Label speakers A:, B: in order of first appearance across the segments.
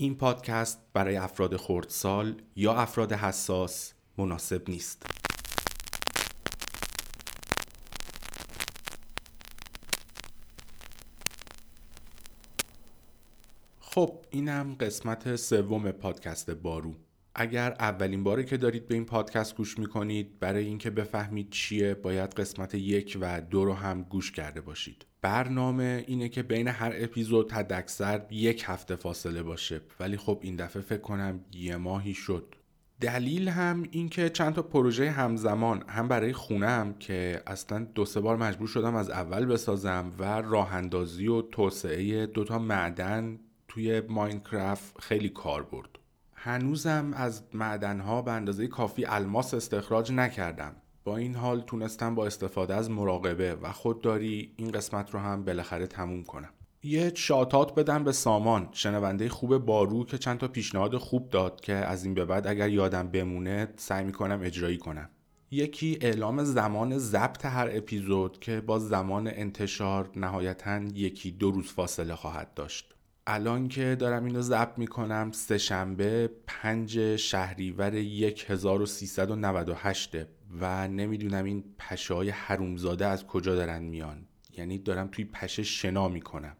A: این پادکست برای افراد خردسال یا افراد حساس مناسب نیست. خب اینم قسمت سوم پادکست بارو اگر اولین باره که دارید به این پادکست گوش می‌کنید برای اینکه بفهمید چیه باید قسمت یک و دو رو هم گوش کرده باشید. برنامه اینه که بین هر اپیزود حداکثر یک هفته فاصله باشه. ولی خب این دفعه فکر کنم یه ماهی شد. دلیل هم اینکه چند تا پروژه همزمان هم برای خونم که اصلا دو سه بار مجبور شدم از اول بسازم و راه اندازی و توسعه دوتا معدن توی ماینکرافت خیلی کار برد. هنوزم از معدنها به اندازه کافی الماس استخراج نکردم. با این حال تونستم با استفاده از مراقبه و خودداری این قسمت رو هم بالاخره تموم کنم. یه شاتات بدم به سامان شنونده خوب بارو که چند تا پیشنهاد خوب داد که از این به بعد اگر یادم بمونه سعی می‌کنم اجرایی کنم. یکی اعلام زمان ضبط هر اپیزود که با زمان انتشار نهایتا یکی دو روز فاصله خواهد داشت. الان که دارم اینو ضبط می‌کنم سه شنبه پنج شهریور 1398 و نمی‌دونم این پشه های حرومزاده از کجا دارن میان. یعنی دارم توی پشه شنا می‌کنم.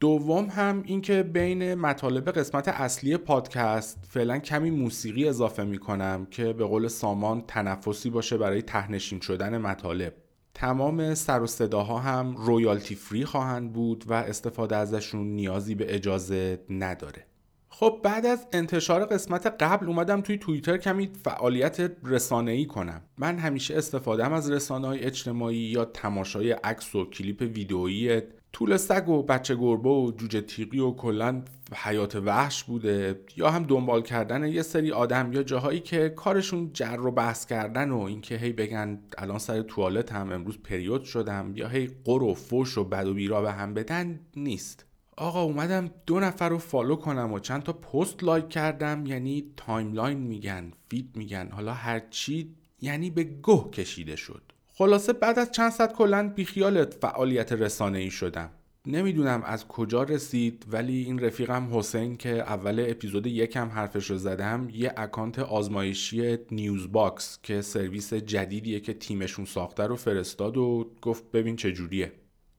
A: دوم هم اینکه بین مطالب قسمت اصلی پادکست فعلا کمی موسیقی اضافه می‌کنم که به قول سامان تنفسی باشه برای تهنشین شدن مطالب. تمام سر و صداها هم رویالتی فری خواهند بود و استفاده ازشون نیازی به اجازه نداره. خب بعد از انتشار قسمت قبل اومدم توی توییتر کمی فعالیت رسانه‌ای کنم. من همیشه استفادهم از رسانه های اجتماعی یا تماشای عکس و کلیپ ویدئویی طول سگ و بچه گربه و جوجه تیقی و کلا حیات وحش بوده یا هم دنبال کردن یه سری آدم یا جاهایی که کارشون جر و بحث کردن و اینکه هی بگن الان سر توالت هم امروز پریود شدم یا هی قر و فوش و بد و بیرا به هم بدن نیست. آقا اومدم دو نفر رو follow کنم و چند تا پست like کردم یعنی timeline میگن feed میگن حالا هرچی یعنی به گه کشیده شد. خلاصه بعد از چند ساعت کلا بیخیال فعالیت رسانه ای شدم. نمی‌دونم از کجا رسید ولی این رفیقم حسین که اول اپیزود یکم حرفش رو زدم یه account آزمایشی News Box که سرویس جدیدیه که تیمشون ساخته رو فرستاد و گفت ببین چجوریه.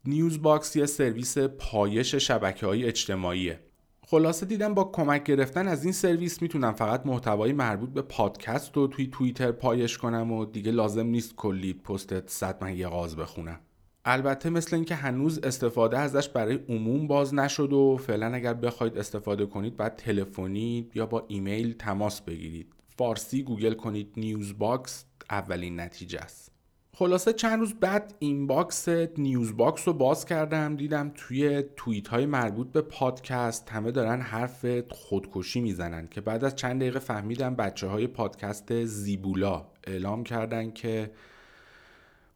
A: نیوز باکس یه سرویس پایش شبکه های اجتماعیه. خلاصه دیدم با کمک گرفتن از این سرویس می‌تونم فقط محتوایی مربوط به پادکست رو توی توییتر پایش کنم و دیگه لازم نیست کلی پست صد من یه غاز بخونم. البته مثل اینکه هنوز استفاده ازش برای عموم باز نشد و فعلا اگر بخواید استفاده کنید باید تلفنی یا با ایمیل تماس بگیرید. فارسی گوگل کنید نیوز باکس اولین نتیجه است. خلاصه چند روز بعد inbox نیوز باکس رو باز کردم دیدم توی توییت های مربوط به پادکست همه دارن حرف خودکشی می‌زنن که بعد از چند دقیقه فهمیدم بچه های پادکست زیبولا اعلام کردن که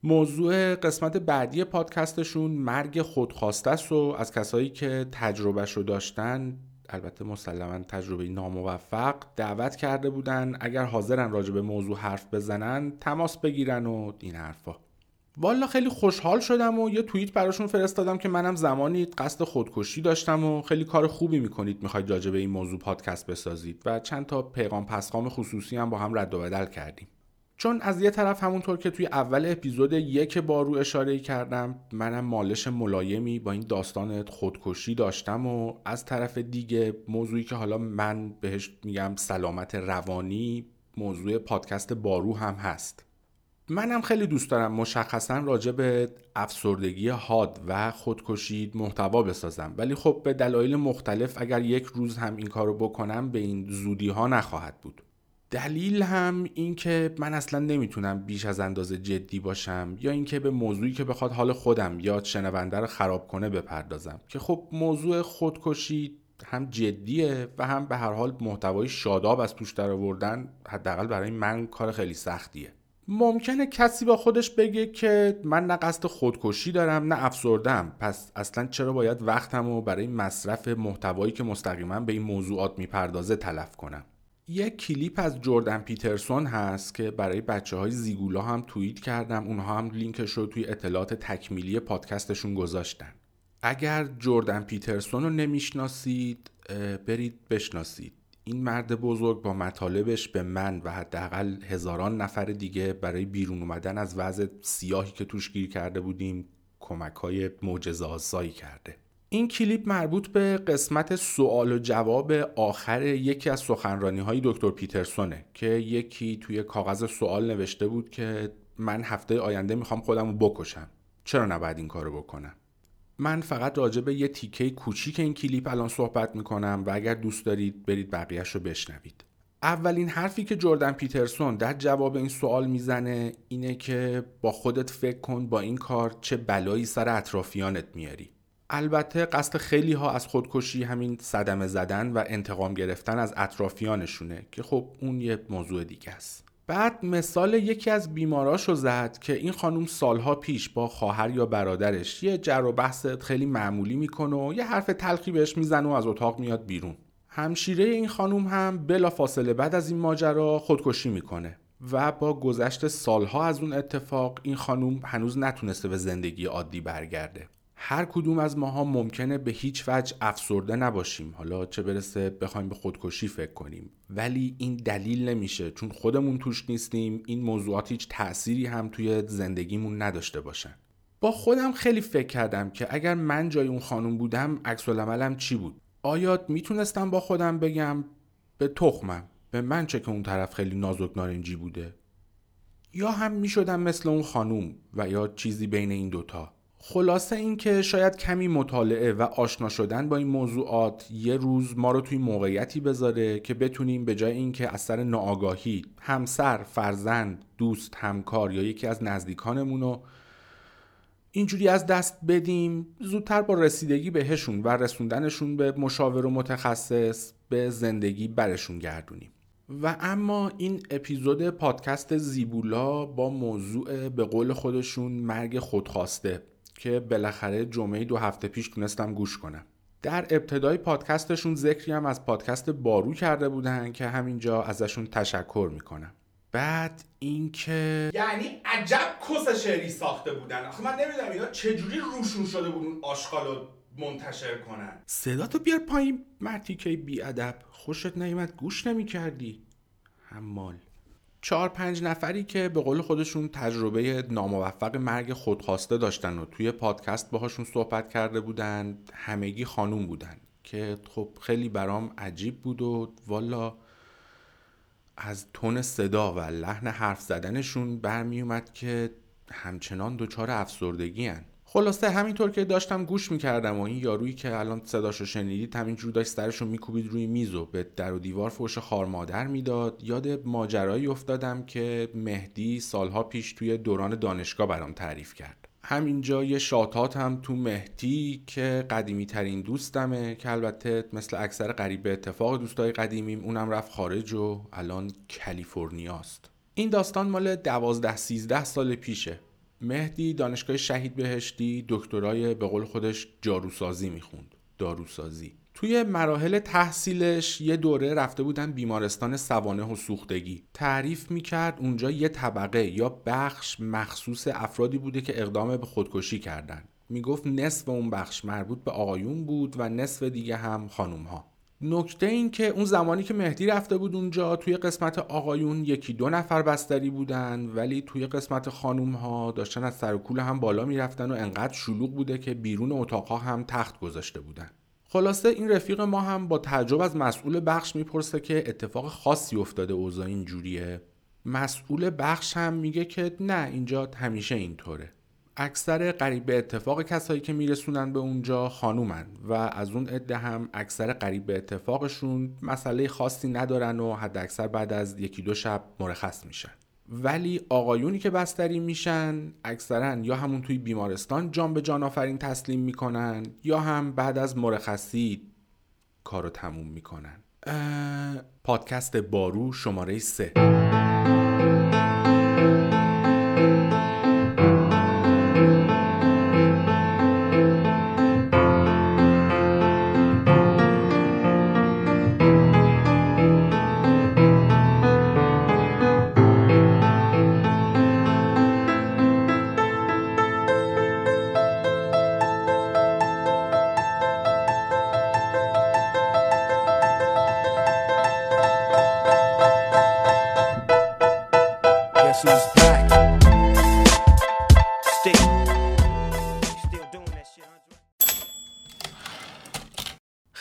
A: موضوع قسمت بعدی پادکستشون مرگ خودخواسته است و از کسایی که تجربهش رو داشتن البته مسلما تجربه ناموفق دعوت کرده بودن اگر حاضرن راجع به موضوع حرف بزنن تماس بگیرن و این حرفا. والا خیلی خوشحال شدم و یه توییت براشون فرستادم که منم زمانی قصد خودکشی داشتم و خیلی کار خوبی می‌کنید می‌خواید راجع به این موضوع پادکست بسازید و چند تا پیغام پسخام خصوصی هم با هم رد و بدل کردیم. چون از یه طرف همونطور که توی اول اپیزود یک بارو اشاره کردم منم مالش ملایمی با این داستان خودکشی داشتم و از طرف دیگه موضوعی که حالا من بهش میگم سلامت روانی موضوع پادکست بارو هم هست. منم خیلی دوست دارم مشخصا راجع به افسردگی حاد و خودکشی محتوا بسازم. ولی خب به دلایل مختلف اگر یک روز هم این کارو بکنم به این زودی ها نخواهد بود. دلیل هم این که من اصلا نمی‌تونم بیش از اندازه جدی باشم یا اینکه به موضوعی که بخواد حال خودم یا شنونده رو خراب کنه بپردازم. که خب موضوع خودکشی هم جدیه و هم به هر حال محتوای شاداب از توش در آوردن حداقل برای من کار خیلی سختیه. ممکنه کسی با خودش بگه که من نه قصد خودکشی دارم نه افسردم پس اصلا چرا باید وقتم رو برای مصرف محتوایی که مستقیما به این موضوعات می‌پردازه تلف کنم؟ یک کلیپ از جردن پیترسون هست که برای بچه های زیگولا هم توییت کردم. اونها هم لینکش رو توی اطلاعات تکمیلی پادکستشون گذاشتن. اگر جردن پیترسون رو نمی‌شناسید برید بشناسید. این مرد بزرگ با مطالبش به من و حداقل هزاران نفر دیگه برای بیرون اومدن از وضع سیاهی که توش گیر کرده بودیم کمک های کرده. این کلیپ مربوط به قسمت سوال و جواب آخر یکی از سخنرانی های دکتر پیترسونه که یکی توی کاغذ سوال نوشته بود که من هفته آینده می‌خوام خودم رو بکشم. چرا نباید این کارو بکنم؟ من فقط راجع به یه تیکه کوچیک این کلیپ الان صحبت می‌کنم و اگر دوست دارید برید بقیهش رو بشنوید. اولین حرفی که جردن پیترسون در جواب این سوال می‌زنه اینه که با خودت فکر کن با این کار چه بلایی سر اطرافیانت میاری. البته قصد خیلی ها از خودکشی همین صدمه زدن و انتقام گرفتن از اطرافیانشونه که خب اون یه موضوع دیگه است. بعد مثال یکی از بیماراشو زد که این خانم سالها پیش با خواهر یا برادرش یه جر و بحث خیلی معمولی می‌کنه و یه حرف تلخی بهش می‌زنه و از اتاق میاد بیرون. همشیره این خانم هم بلا فاصله بعد از این ماجرا خودکشی می‌کنه و با گذشت سالها از اون اتفاق این خانم هنوز نتونسته به زندگی عادی برگرده. هر کدوم از ماها ممکنه به هیچ وجه افسرده نباشیم. حالا چه برسه بخوایم به خودکشی فکر کنیم. ولی این دلیل نمیشه. چون خودمون توش نیستیم این موضوعات هیچ تأثیری هم توی زندگیمون نداشته باشن. با خودم خیلی فکر کردم که اگر من جای اون خانم بودم عکس العملم چی بود؟ آیا می‌تونستم با خودم بگم به تخمم به من چه که اون طرف خیلی نازک نارنجی بوده؟ یا هم می‌شدم مثل اون خانوم و یا چیزی بین این دوتا؟ خلاصه اینکه شاید کمی مطالعه و آشنا شدن با این موضوعات یه روز ما رو توی موقعیتی بذاره که بتونیم به جای اینکه از سر ناآگاهی همسر، فرزند، دوست، همکار یا یکی از نزدیکانمون رو اینجوری از دست بدیم زودتر با رسیدگی بهشون و رسوندنشون به مشاور و متخصص به زندگی برشون گردونیم. و اما این اپیزود پادکست زیبولا با موضوع به قول خودشون مرگ خودخواسته. که بالاخره جمعه دو هفته پیش تونستم گوش کنم. در ابتدای پادکستشون ذکری هم از پادکست بارو کرده بودن که همینجا ازشون تشکر می‌کنم. بعد اینکه
B: یعنی عجب کس شعری ساخته بودن. آخه من نمی‌دونم اینا چجوری روشون شده بود اون آشغالو منتشر کنن.
A: صدا تو بیار پایین. مرتیکه بی ادب خوشت نیومد. گوش نمی‌کردی. حمال. چهار پنج نفری که به قول خودشون تجربه ناموفق مرگ خودخواسته داشتن و توی پادکست باهاشون صحبت کرده بودن همگی خانوم بودن که خب خیلی برام عجیب بود و والا از تون صدا و لحن حرف زدنشون برمی اومد که همچنان دچار افسردگی هن. خلاصه همینطور که داشتم گوش می‌کردم و این یارویی که الان صداشو شنیدید همینجور داشت سرشو میکوبید روی میز و به در و دیوار فوش خار مادر می‌داد. یاد ماجرایی افتادم که مهدی سالها پیش توی دوران دانشگاه برام تعریف کرد. همینجا یه شاتات هم تو مهدی که قدیمی ترین دوستمه که البته مثل اکثر قریب اتفاق دوستای قدیمیم اونم رفت خارج و الان کالیفرنیاست. این داستان مال دوازده سیزده سال پیشه. مهدی دانشگاه شهید بهشتی دکترای به قول خودش جاروسازی می‌خوند داروسازی. توی مراحل تحصیلش یه دوره رفته بودن بیمارستان سوانه و سوختگی. تعریف می‌کرد اونجا یه طبقه یا بخش مخصوص افرادی بوده که اقدام به خودکشی کردن. می‌گفت نصف اون بخش مربوط به آقایون بود و نصف دیگه هم خانوم ها نکته این که اون زمانی که مهدی رفته بود اونجا توی قسمت آقایون یکی دو نفر بستری بودن ولی توی قسمت خانوم ها داشتن از سر هم بالا می‌رفتن و انقدر شلوغ بوده که بیرون اتاقها هم تخت گذاشته بودن. خلاصه این رفیق ما هم با تعجب از مسئول بخش می‌پرسه که اتفاق خاصی افتاده اوضاع اینجوریه. مسئول بخش هم میگه که نه اینجا همیشه اینطوره. اکثر قریب به اتفاق کسایی که میرسونن به اونجا خانومن و از اون عده هم اکثر قریب به اتفاقشون مسئله خاصی ندارن و حد اکثر بعد از یکی دو شب مرخص میشن. ولی آقایونی که بستری میشن اکثرا یا همون توی بیمارستان جان به جان آفرین تسلیم می‌کنن یا هم بعد از مرخصی کارو تموم می‌کنن. پادکست بارو شماره سه.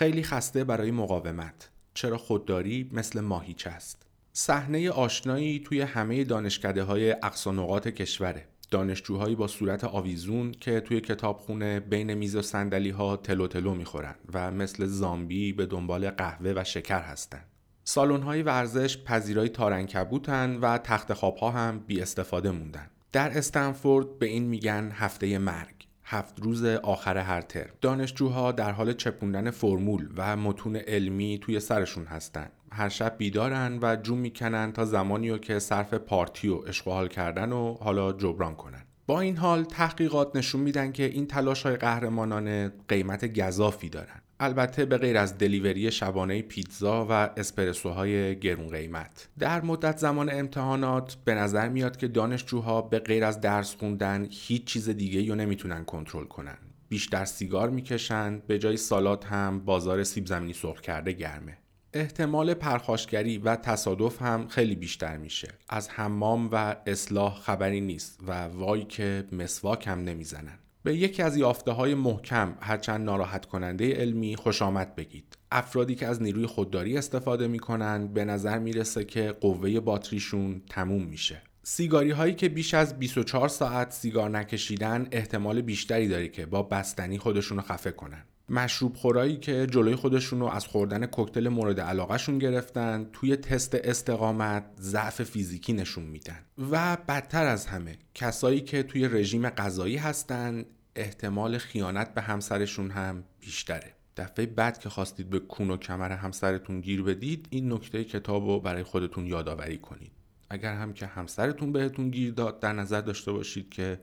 A: خیلی خسته برای مقاومت. چرا خودداری مثل ماهیچه است؟ صحنه آشنایی توی همه دانشکده های نقاط کشوره. دانشجوهایی با صورت آویزون که توی کتابخونه بین میز و سندلی ها تلو تلو می‌خورن و مثل زامبی به دنبال قهوه و شکر هستن. سالن های ورزش پذیرای تارنکبوتن و تخت خواب ها هم بی استفاده موندن. در استنفورد به این میگن هفته مرگ. هفت روز آخر هر ترم. دانشجوها در حال چپوندن فرمول و متون علمی توی سرشون هستن. هر شب بیدارن و جون می‌کنن تا زمانی رو که صرف پارتی و اشغال کردن و حالا جبران کنن. با این حال تحقیقات نشون میدن که این تلاش های قهرمانانه قیمت گذافی دارن. البته به غیر از دلیوری شبانه پیتزا و اسپرسوهای گرون قیمت. در مدت زمان امتحانات به نظر میاد که دانشجوها به غیر از درس خوندن هیچ چیز دیگه رو نمی‌تونن کنترل کنن. بیشتر سیگار می‌کشن به جای سالات هم بازار سیب زمینی سرخ کرده گرمه. احتمال پرخاشگری و تصادف هم خیلی بیشتر میشه. از حمام و اصلاح خبری نیست و وای که مسواک هم نمی‌زنن. به یکی از یافته های محکم هرچند ناراحت کننده علمی خوش آمد بگید. افرادی که از نیروی خودداری استفاده می‌کنن به نظر می‌رسه که قوه باتریشون تموم میشه. سیگاری هایی که بیش از 24 ساعت سیگار نکشیدن احتمال بیشتری داره که با بستنی خودشون رو خفه کنن. مشروب خورایی که جلوی خودشون رو از خوردن کوکتل مورد علاقهشون گرفتن توی تست استقامت ضعف فیزیکی نشون میدن. و بدتر از همه کسایی که توی رژیم غذایی هستن احتمال خیانت به همسرشون هم بیشتره. دفعه بعد که خواستید به کون و کمر همسرتون گیر بدید این نکته کتاب رو برای خودتون یادآوری کنید. اگر هم که همسرتون بهتون گیر داد در نظر داشته باشید که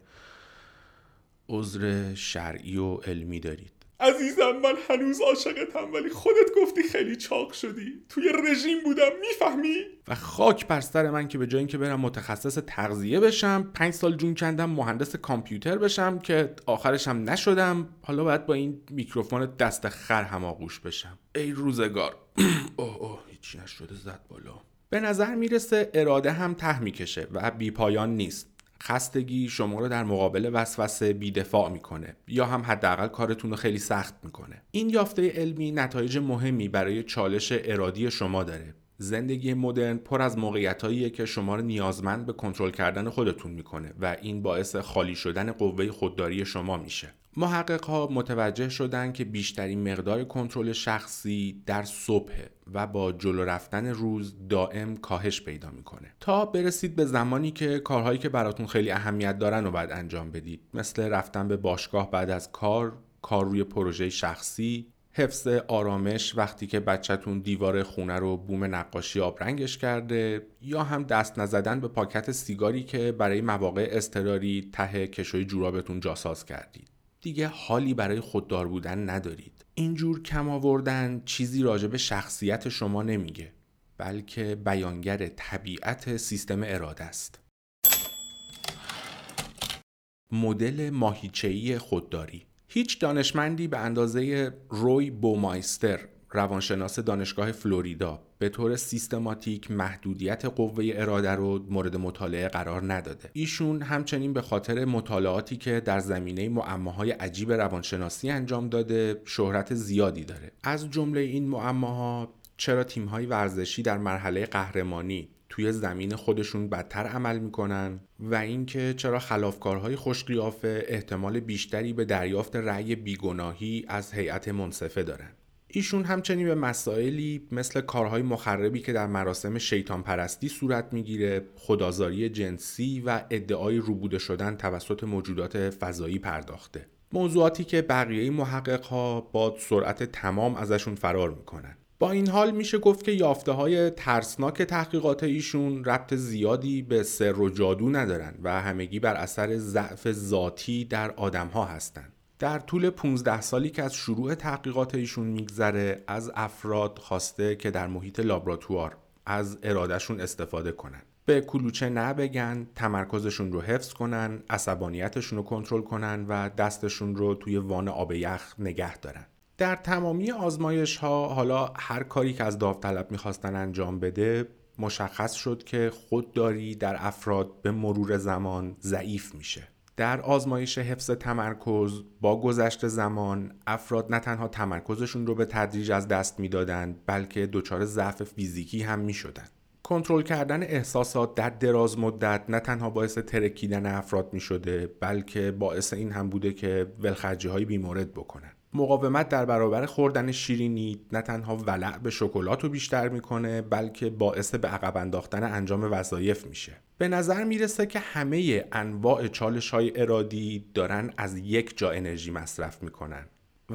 A: عذر شرعی و علمی دارید.
B: عزیزم من هنوز عاشقتم ولی خودت گفتی خیلی چاق شدی. توی رژیم بودم می‌فهمی؟
A: و خاک بر سر من که به جای اینکه برم متخصص تغذیه بشم پنج سال جون کندم مهندس کامپیوتر بشم که آخرش هم نشدم. حالا باید با این میکروفون دست خر هماغوش بشم. ای روزگار. اوه اوه هیچی نشده زد بالا. به نظر می‌رسه اراده هم ته می‌کشه و بی پایان نیست. خستگی شما رو در مقابل وسوسه بیدفاع می‌کنه یا هم حداقل کارتون رو خیلی سخت می‌کنه. این یافته علمی نتایج مهمی برای چالش ارادی شما داره. زندگی مدرن پر از موقعیتهاییه که شما رو نیازمند به کنترل کردن خودتون می‌کنه و این باعث خالی شدن قوه خودداری شما میشه. محقق ها متوجه شدن که بیشترین مقدار کنترل شخصی در صبح و با جلو رفتن روز دائم کاهش پیدا می‌کنه. تا برسید به زمانی که کارهایی که براتون خیلی اهمیت دارن رو باید انجام بدید مثل رفتن به باشگاه بعد از کار کار روی پروژه شخصی حفظ آرامش وقتی که بچهتون دیوار خونه رو بوم نقاشی آبرنگش کرده یا هم دست نزدن به پاکت سیگاری که برای مواقع اضطراری ته کشوی جورابتون جاساز کردید. دیگه حالی برای خوددار بودن ندارید. اینجور کم آوردن چیزی راجع به شخصیت شما نمیگه بلکه بیانگر طبیعت سیستم اراده است. مدل ماهیچه‌ای خودداری. هیچ دانشمندی به اندازه روی بومایستر روانشناس دانشگاه فلوریدا به طور سیستماتیک محدودیت قوه اراده رو مورد مطالعه قرار نداده. ایشون همچنین به خاطر مطالعاتی که در زمینه معماهای عجیب روانشناسی انجام داده شهرت زیادی داره. از جمله این معماها چرا تیم‌های ورزشی در مرحله قهرمانی توی زمین خودشون بدتر عمل می‌کنن و اینکه چرا خلافکارهای خوشقیافه احتمال بیشتری به دریافت رأی بیگناهی از هیئت منصفه دارن؟ ایشون همچنین به مسائلی مثل کارهای مخربی که در مراسم شیطان پرستی صورت می‌گیره خدازاری جنسی و ادعای روبوده شدن توسط موجودات فضایی پرداخته موضوعاتی که بقیه محقق ها با سرعت تمام ازشون فرار می‌کنن با این حال میشه گفت که یافته های ترسناک تحقیقات ایشون ربط زیادی به سر و جادو ندارن و همگی بر اثر ضعف ذاتی در آدم ها هستند. در طول 15 سالی که از شروع تحقیقات ایشون میگذره از افراد خواسته که در محیط لابراتوار از ارادهشون استفاده کنن. به کلوچه نبگن تمرکزشون رو حفظ کنن عصبانیتشون رو کنترل کنن و دستشون رو توی وان آب یخ نگه دارن. در تمامی آزمایش ها حالا هر کاری که از داوطلب می‌خواستن انجام بده مشخص شد که خودداری در افراد به مرور زمان ضعیف میشه. در آزمایش حفظ تمرکز با گذشت زمان افراد نه تنها تمرکزشون رو به تدریج از دست می‌دادند بلکه دچار ضعف فیزیکی هم می شدن. کنترل کردن احساسات در دراز مدت نه تنها باعث ترکیدن افراد می شده بلکه باعث این هم بوده که ولخرجی های بیمورد بکنن. مقاومت در برابر خوردن شیرینی نه تنها ولع به شکلات رو بیشتر می‌کنه بلکه باعث به عقب انداختن انجام وظایف میشه. به نظر می‌رسه که همه انواع چالش های ارادی دارن از یک جا انرژی مصرف می‌کنن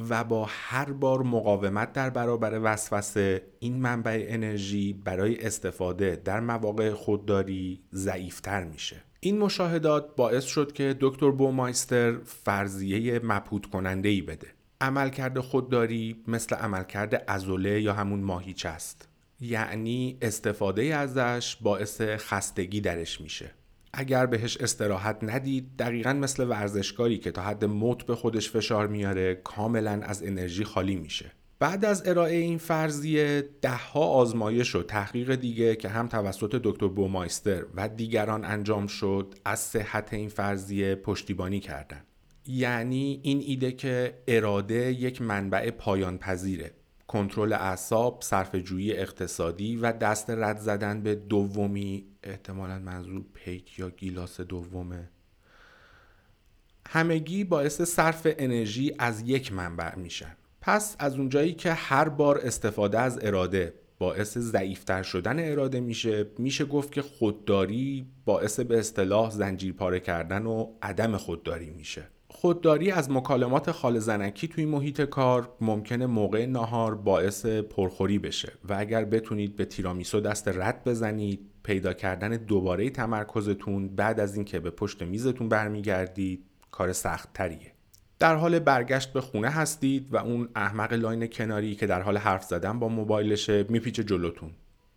A: و با هر بار مقاومت در برابر وسوسه این منبع انرژی برای استفاده در مواقع خودداری ضعیفتر میشه. این مشاهدات باعث شد که دکتر بومایستر فرضیه مبهوت کننده ای بده. عملکرد خودداری مثل عملکرد ازوله یا همون ماهیچه است. یعنی استفاده ازش باعث خستگی درش میشه. اگر بهش استراحت ندید دقیقا مثل ورزشکاری که تا حد موت به خودش فشار میاره کاملا از انرژی خالی میشه. بعد از ارائه این فرضیه دهها آزمایش و تحقیق دیگه که هم توسط دکتر بومایستر و دیگران انجام شد از صحت این فرضیه پشتیبانی کردند. یعنی این ایده که اراده یک منبع پایان پذیره کنترل اعصاب، صرفه‌جویی اقتصادی و دست رد زدن به دومی احتمالا منظور پیک یا گیلاس دومه. همگی باعث صرف انرژی از یک منبع میشن. پس از اونجایی که هر بار استفاده از اراده باعث ضعیفتر شدن اراده میشه میشه گفت که خودداری باعث به اصطلاح زنجیر پاره کردن و عدم خودداری میشه. خودداری از مکالمات خال زنکی توی محیط کار ممکنه موقع ناهار باعث پرخوری بشه و اگر بتونید به تیرامیسو دست رد بزنید پیدا کردن دوباره تمرکزتون بعد از اینکه به پشت میزتون برمیگردید کار سخت تریه در حال برگشت به خونه هستید و اون احمق لاین کناری که در حال حرف زدن با موبایلشه میپیچه جلوتون.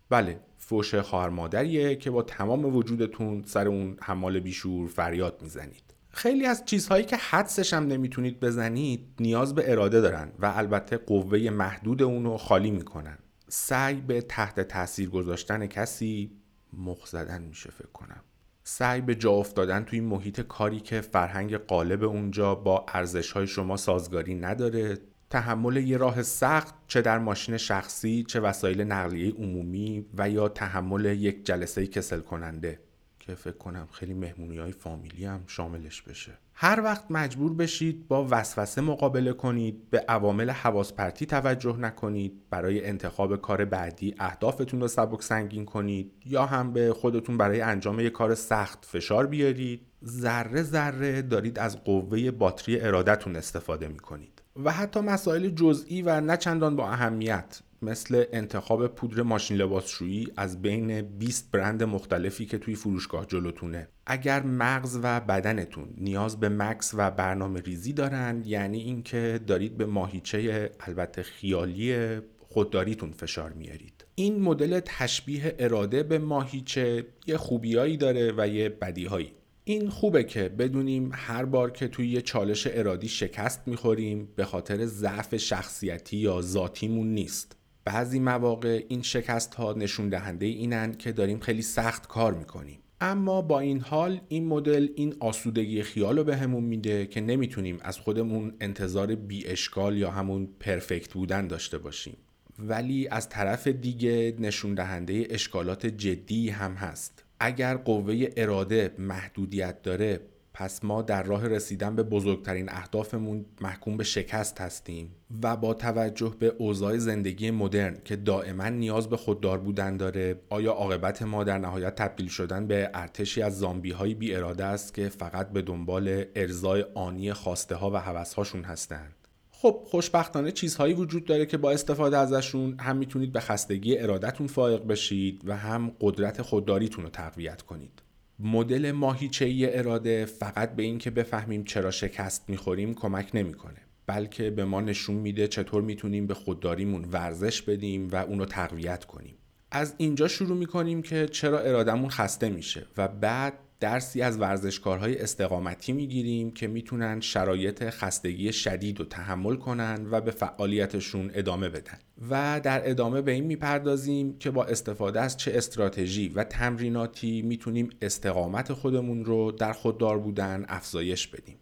A: بله فوش خواهر مادریه که با تمام وجودتون سر اون حمال بیشور فریاد می‌زنید. خیلی از چیزهایی که حدسش هم نمی‌تونید بزنید نیاز به اراده دارن و البته قوه محدود اونو خالی می‌کنن. سعی به تحت تاثیر گذاشتن کسی مخ زدن میشه فکر کنم. سعی به جا افتادن توی محیط کاری که فرهنگ قالب اونجا با ارزش های شما سازگاری نداره. تحمل یه راه سخت چه در ماشین شخصی چه وسایل نقلیه عمومی و یا تحمل یک جلسه کسل کننده. که فکر کنم خیلی مهمونی های فامیلی هم شاملش بشه. هر وقت مجبور بشید با وسوسه مقابله کنید به عوامل حواس پرتی توجه نکنید برای انتخاب کار بعدی اهدافتون رو سبک سنگین کنید یا هم به خودتون برای انجام یک کار سخت فشار بیارید ذره ذره دارید از قوه باتری ارادتون استفاده می‌کنید. و حتی مسائل جزئی و نه چندان با اهمیت. مثل انتخاب پودر ماشین لباسشویی از بین 20 برند مختلفی که توی فروشگاه جلوتونه. اگر مغز و بدنتون نیاز به مکس و برنامه ریزی دارن یعنی اینکه دارید به ماهیچه البته خیالی خودداریتون فشار میارید. این مدل تشبیه اراده به ماهیچه یه خوبیایی داره و یه بدیهایی. این خوبه که بدونیم هر بار که توی یه چالش ارادی شکست می‌خوریم به خاطر ضعف شخصیتی یا ذاتیمون نیست. بعضی مواقع این شکست ها نشون دهنده اینن که داریم خیلی سخت کار می‌کنیم. اما با این حال این مدل این آسودگی خیال رو بهمون میده که نمی‌تونیم از خودمون انتظار بی اشکال یا همون پرفکت بودن داشته باشیم. ولی از طرف دیگه نشون دهنده اشکالات جدی هم هست. اگر قوه اراده محدودیت داره پس ما در راه رسیدن به بزرگترین اهدافمون محکوم به شکست هستیم و با توجه به اوضاع زندگی مدرن که دائما نیاز به خوددار بودن داره آیا عاقبت ما در نهایت تبدیل شدن به ارتشی از زامبی های بی اراده است که فقط به دنبال ارزای آنی خواسته ها و حوث هاشون هستند؟ خب خوشبختانه چیزهایی وجود داره که با استفاده ازشون هم می‌تونید به خستگی ارادتون فائق بشید و هم قدرت خودداریتون رو تقویت کنید. مدل ماهیچه‌ای اراده فقط به اینکه بفهمیم چرا شکست می‌خوریم کمک نمی‌کنه بلکه به ما نشون میده چطور می‌تونیم به خودداریمون ورزش بدیم و اونو تقویت کنیم. از اینجا شروع می‌کنیم که چرا ارادمون خسته میشه و بعد درسی از ورزشکارهای استقامتی می‌گیریم که می‌تونن شرایط خستگی شدید رو تحمل کنن و به فعالیتشون ادامه بدن. و در ادامه به این می‌پردازیم که با استفاده از چه استراتژی و تمریناتی می‌تونیم استقامت خودمون رو در خوددار بودن افزایش بدیم.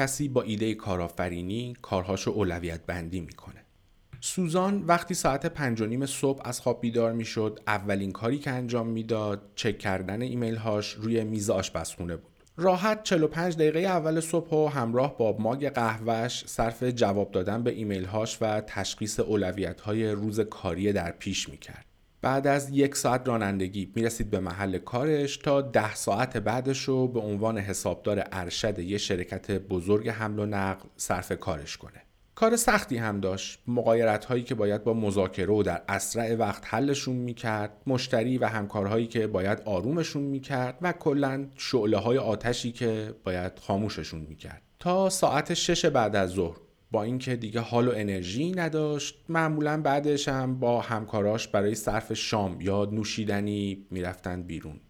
A: کسی با ایده کارآفرینی کارهاشو اولویت بندی می‌کنه. سوزان وقتی ساعت پنج و نیم صبح از خواب بیدار می‌شد اولین کاری که انجام می‌داد چک کردن ایمیل هاش روی میز آشپزخونه بود. راحت 45 دقیقه اول صبح و همراه با ماگ قهوهش صرف جواب دادن به ایمیل هاش و تشخیص اولویت های روز کاری در پیش می‌کرد. بعد از یک ساعت رانندگی می‌رسید به محل کارش تا ده ساعت بعدش رو به عنوان حسابدار ارشد یه شرکت بزرگ حمل و نقل صرف کارش کنه. کار سختی هم داشت مقایرت هایی که باید با مذاکره و در اسرع وقت حلشون می‌کرد مشتری و همکارهایی که باید آرومشون می‌کرد و کلا شعله های آتشی که باید خاموششون می‌کرد تا ساعت شش بعد از ظهر با اینکه دیگه حال و انرژی نداشت. معمولا بعدش هم با همکاراش برای صرف شام یا نوشیدنی می‌رفتن بیرون.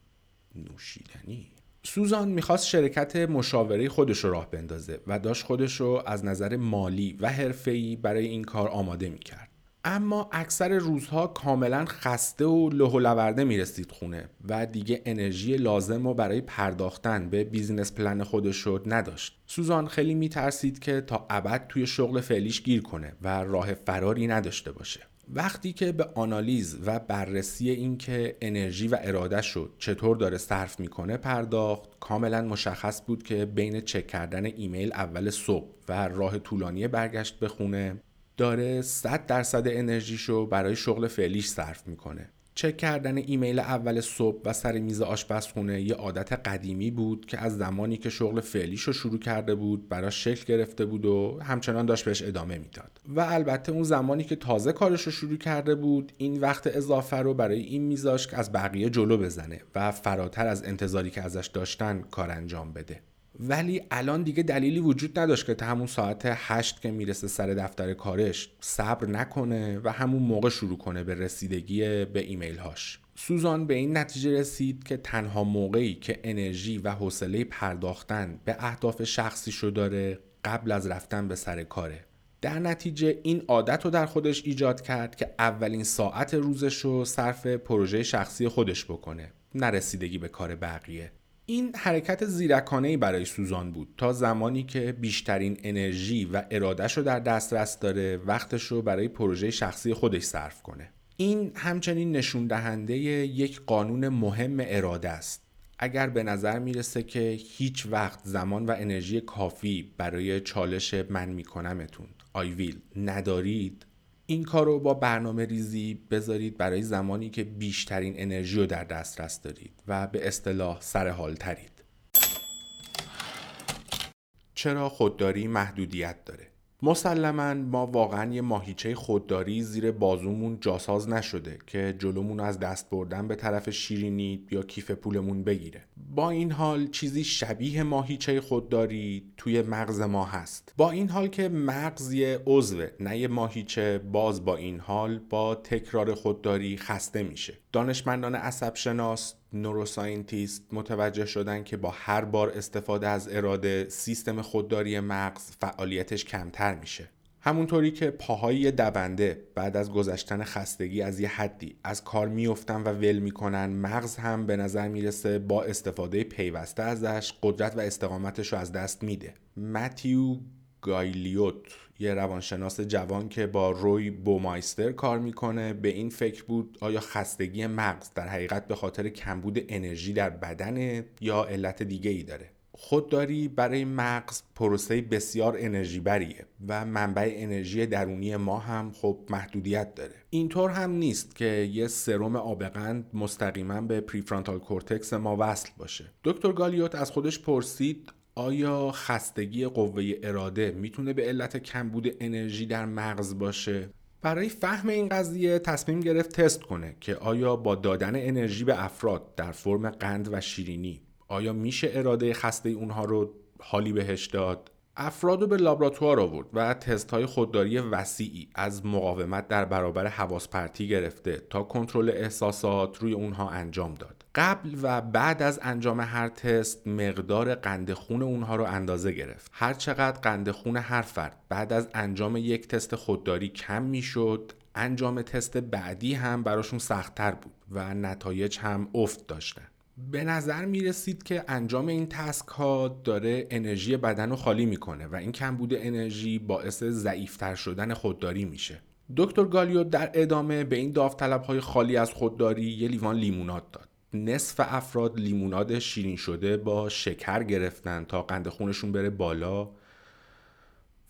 A: نوشیدنی؟ سوزان می‌خواست شرکت مشاوره خودش رو راه بندازه و داشت خودش رو از نظر مالی و حرفه‌ای برای این کار آماده می‌کرد. اما اکثر روزها کاملا خسته و له لورده می‌رسید خونه و دیگه انرژی لازم رو برای پرداختن به business plan خودش نداشت. سوزان خیلی میترسید که تا ابد توی شغل فعلیش گیر کنه و راه فراری نداشته باشه. وقتی که به آنالیز و بررسی اینکه انرژی و اراده‌ش چطور داره صرف می‌کنه پرداخت کاملا مشخص بود که بین چک کردن ایمیل اول صبح و راه طولانی برگشت به خونه داره 100 درصد انرژیشو برای شغل فعلیش صرف می‌کنه. چک کردن ایمیل اول صبح و سر میز آشپزخونه یه عادت قدیمی بود که از زمانی که شغل فعلیش رو شروع کرده بود براش شکل گرفته بود و همچنان داشت بهش ادامه می‌داد. و البته اون زمانی که تازه کارش رو شروع کرده بود این وقت اضافه رو برای این میذاش که از بقیه جلو بزنه و فراتر از انتظاری که ازش داشتن کار انجام بده. ولی الان دیگه دلیلی وجود نداشت که تا همون ساعت هشت که می‌رسه سر دفتر کارش صبر نکنه و همون موقع شروع کنه به رسیدگی به ایمیل هاش سوزان به این نتیجه رسید که تنها موقعی که انرژی و حوصله پرداختن به اهداف شخصی داره قبل از رفتن به سر کاره. در نتیجه این عادت رو در خودش ایجاد کرد که اولین ساعت روزش رو صرف پروژه شخصی خودش بکنه نرسیدگی به کار بقیه. این حرکت زیرکانه برای سوزان بود تا زمانی که بیشترین انرژی و ارادش رو در دسترس داره وقتش رو برای پروژه شخصی خودش صرف کنه. این همچنین نشون دهنده یک قانون مهم اراده است. اگر به نظر می‌رسه که هیچ وقت زمان و انرژی کافی برای چالش من میکنمتون آی ویل ندارید؟ این کار رو با برنامه ریزی بذارید برای زمانی که بیشترین انرژی رو در دسترس دارید و به اصطلاح سر حال ترید. چرا خودداری محدودیت داره؟ مسلما ما واقعا یه ماهیچه خودداری زیر بازومون جاساز نشده که جلومون از دست بردن به طرف شیرینی یا کیف پولمون بگیره. با این حال چیزی شبیه ماهیچه خودداری توی مغز ما هست. با این حال که مغز یه عضوه نه یه ماهیچه باز با این حال با تکرار خودداری خسته میشه. دانشمندان عصب شناس نوروساینتیست متوجه شدن که با هر بار استفاده از اراده سیستم خودداری مغز فعالیتش کمتر میشه. همونطوری که پاهای دونده بعد از گذشتن خستگی از یه حدی از کار میفتن و ول می‌کنن مغز هم به نظر می‌رسه با استفاده پیوسته ازش قدرت و استقامتش رو از دست میده. متیو گایلیوت یه روانشناس جوان که با روی بومایستر کار می‌کنه. به این فکر بود آیا خستگی مغز در حقیقت به خاطر کمبود انرژی در بدن یا علت دیگه ای داره؟ خودداری برای مغز پروسه بسیار انرژی بریه و منبع انرژی درونی ما هم خب محدودیت داره. اینطور هم نیست که یه سرم آبقند مستقیما به prefrontal cortex ما وصل باشه. دکتر گالیوت از خودش پرسید آیا خستگی قوه اراده می‌تونه به علت کمبود انرژی در مغز باشه؟ برای فهم این قضیه تصمیم گرفت تست کنه که آیا با دادن انرژی به افراد در فرم قند و شیرینی آیا میشه اراده خسته اونها رو حالی بهش داد؟ افراد رو به لابراتوار آورد و تست های خودداری وسیعی از مقاومت در برابر حواس پرتی گرفته تا کنترل احساسات روی اونها انجام داد. قبل و بعد از انجام هر تست مقدار قند خون اونها رو اندازه گرفت. هر چقدر قند خون هر فرد بعد از انجام یک تست خودداری کم می‌شد انجام تست بعدی هم براشون سختتر بود و نتایج هم افت داشتن. به نظر می رسید که انجام این تسک ها داره انرژی بدن رو خالی می‌کنه و این کمبود انرژی باعث ضعیفتر شدن خودداری میشه. دکتر گالیو در ادامه به این داوطلب های خالی از خودداری یه لیوان لیموناد داد. نصف افراد لیموناد شیرین شده با شکر گرفتن تا قند خونشون بره بالا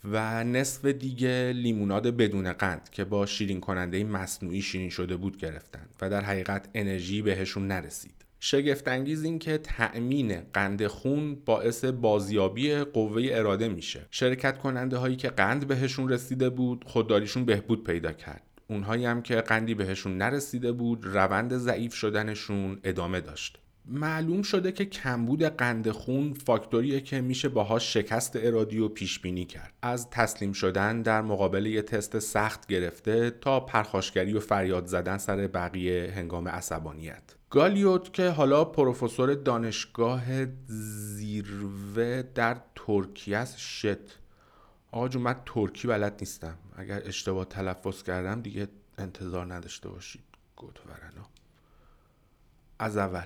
A: و نصف دیگه لیموناد بدون قند که با شیرین کننده مصنوعی شیرین شده بود گرفتن و در حقیقت انرژی بهشون نرسید. شگفتانگیز این که تأمین قند خون باعث بازیابی قوه اراده میشه. شرکت کننده هایی که قند بهشون رسیده بود خودداریشون بهبود پیدا کرد. اونهایی هم که قندی بهشون نرسیده بود روند ضعیف شدنشون ادامه داشت. معلوم شده که کمبود قند خون فاکتوریه که میشه باهاش شکست ارادی و پیش بینی کرد. از تسلیم شدن در مقابل یه تست سخت گرفته تا پرخاشگری و فریاد زدن سر بقیه هنگام عصبانیت. گالیوت که حالا پروفسور دانشگاه زیروه در ترکیه است. شت. آقا جون من ترکی بلد نیستم. اگر اشتباه تلفظ کردم دیگه انتظار نداشته باشید. گوتورنا. از اول.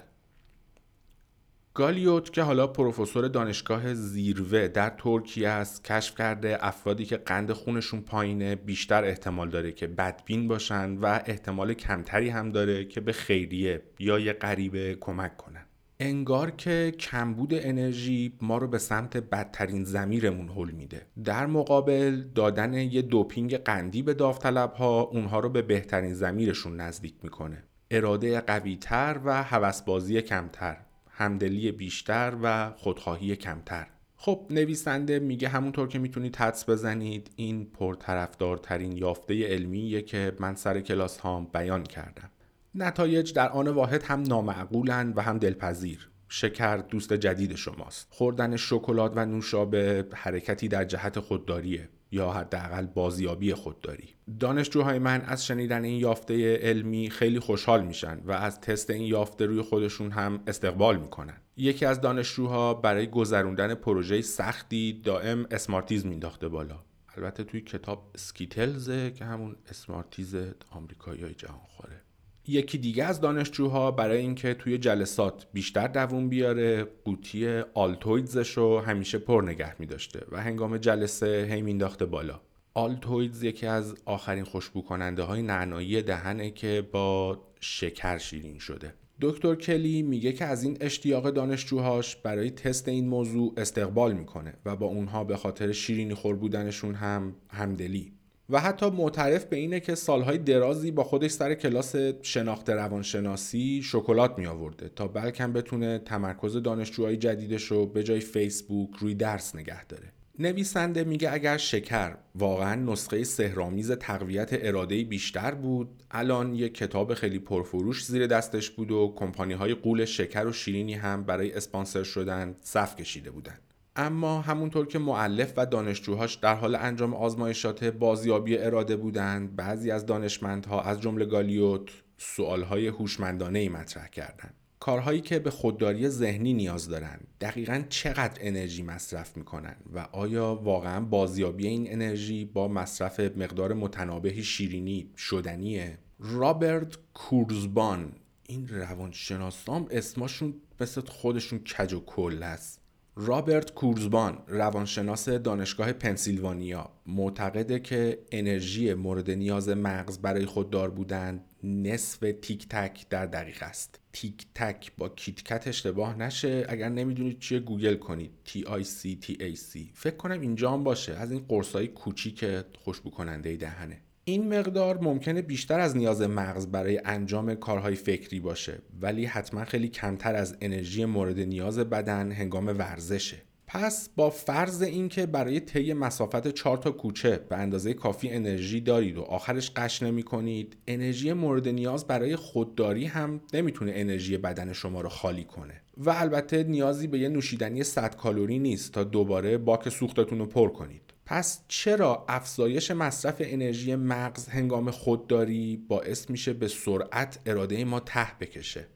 A: گالیوت که حالا پروفسور دانشگاه زیروه در ترکیه است کشف کرده افرادی که قند خونشون پایینه بیشتر احتمال داره که بدبین باشن و احتمال کمتری هم داره که به خیریه یا یه غریبه کمک کنن. انگار که کمبود انرژی ما رو به سمت بدترین زمیرمون حل میده. در مقابل دادن یه دوپینگ قندی به داوطلب ها اونها رو به بهترین زمیرشون نزدیک می‌کنه. اراده قویتر و هوسبازی کمتر. همدلی بیشتر و خودخواهی کمتر. خب نویسنده میگه همونطور که می‌تونید حدس بزنید این پرطرفدارترین یافته علمیه که من سر کلاس هام بیان کردم. نتایج در آن واحد هم نامعقولند و هم دلپذیر. شکر دوست جدید شماست. خوردن شکلات و نوشابه حرکتی در جهت خودداریه. یا حداقل بازیابی خودداری دانشجوهای من از شنیدن این یافته علمی خیلی خوشحال میشن و از تست این یافته روی خودشون هم استقبال می‌کنن. یکی از دانشجوها برای گذروندن پروژه سختی دائم اسمارتیز مینداخته بالا. البته توی کتاب سکیتلزه که همون اسمارتیز آمریکایی جهان خوره یکی دیگه از دانشجوها برای اینکه توی جلسات بیشتر دووم بیاره قوطی آلتویدزش رو همیشه پر نگه می داشته و هنگام جلسه هی مینداخته بالا. آلتویدز یکی از آخرین خوشبو کننده های نعنایی دهنه که با شکر شیرین شده. دکتر کلی میگه که از این اشتیاق دانشجوهاش برای تست این موضوع استقبال می‌کنه و با اونها به خاطر شیرینی خور بودنشون هم همدلی. و حتی معترف به اینه که سالهای درازی با خودش سر کلاس شناخت روانشناسی شکلات می آورده تا بلکه بتونه تمرکز دانشجوهای جدیدش رو به جای فیسبوک روی درس نگه داره. نویسنده میگه اگر شکر واقعا نسخه سهرامیز تقویت اراده بیشتر بود الان یک کتاب خیلی پرفروش زیر دستش بود و کمپانی های قول شکر و شیرینی هم برای اسپانسر شدن صف کشیده بودن. اما همونطور که معلف و دانشجوهاش در حال انجام آزمایشات بازیابی اراده بودند بعضی از دانشمندها از جمله گالیوت سوالهای هوشمندانه ای مطرح کردند. کارهایی که به خودداری ذهنی نیاز دارن دقیقا چقدر انرژی مصرف می‌کنن و آیا واقعا بازیابی این انرژی با مصرف مقدار متنابهی شیرینی شدنیه؟ رابرت کورزبان این روانشناسام اسمشون مثل خودشون کج و کوله است. رابرت کورزبان روانشناس دانشگاه پنسیلوانیا معتقده که انرژی مورد نیاز مغز برای خوددار بودن نصف Tic Tac در دقیقه است. Tic Tac با KitKat اشتباه نشه. اگر نمی‌دونید چیه گوگل کنید. T I C T A C. فکر کنم اینجا هم باشه. از این قرصای کوچیک خوشبو کننده دهنه. این مقدار ممکنه بیشتر از نیاز مغز برای انجام کارهای فکری باشه ولی حتما خیلی کمتر از انرژی مورد نیاز بدن هنگام ورزشه. پس با فرض اینکه برای طی مسافت 4 تا کوچه به اندازه کافی انرژی دارید و آخرش قش نمی کنید انرژی مورد نیاز برای خودداری هم نمی‌تونه انرژی بدن شما رو خالی کنه. و البته نیازی به یه نوشیدنی 100 کالری نیست تا دوباره باک سوختتون رو پر کنید. پس چرا افزایش مصرف انرژی مغز هنگام خودداری باعث میشه به سرعت اراده ما ته بکشه؟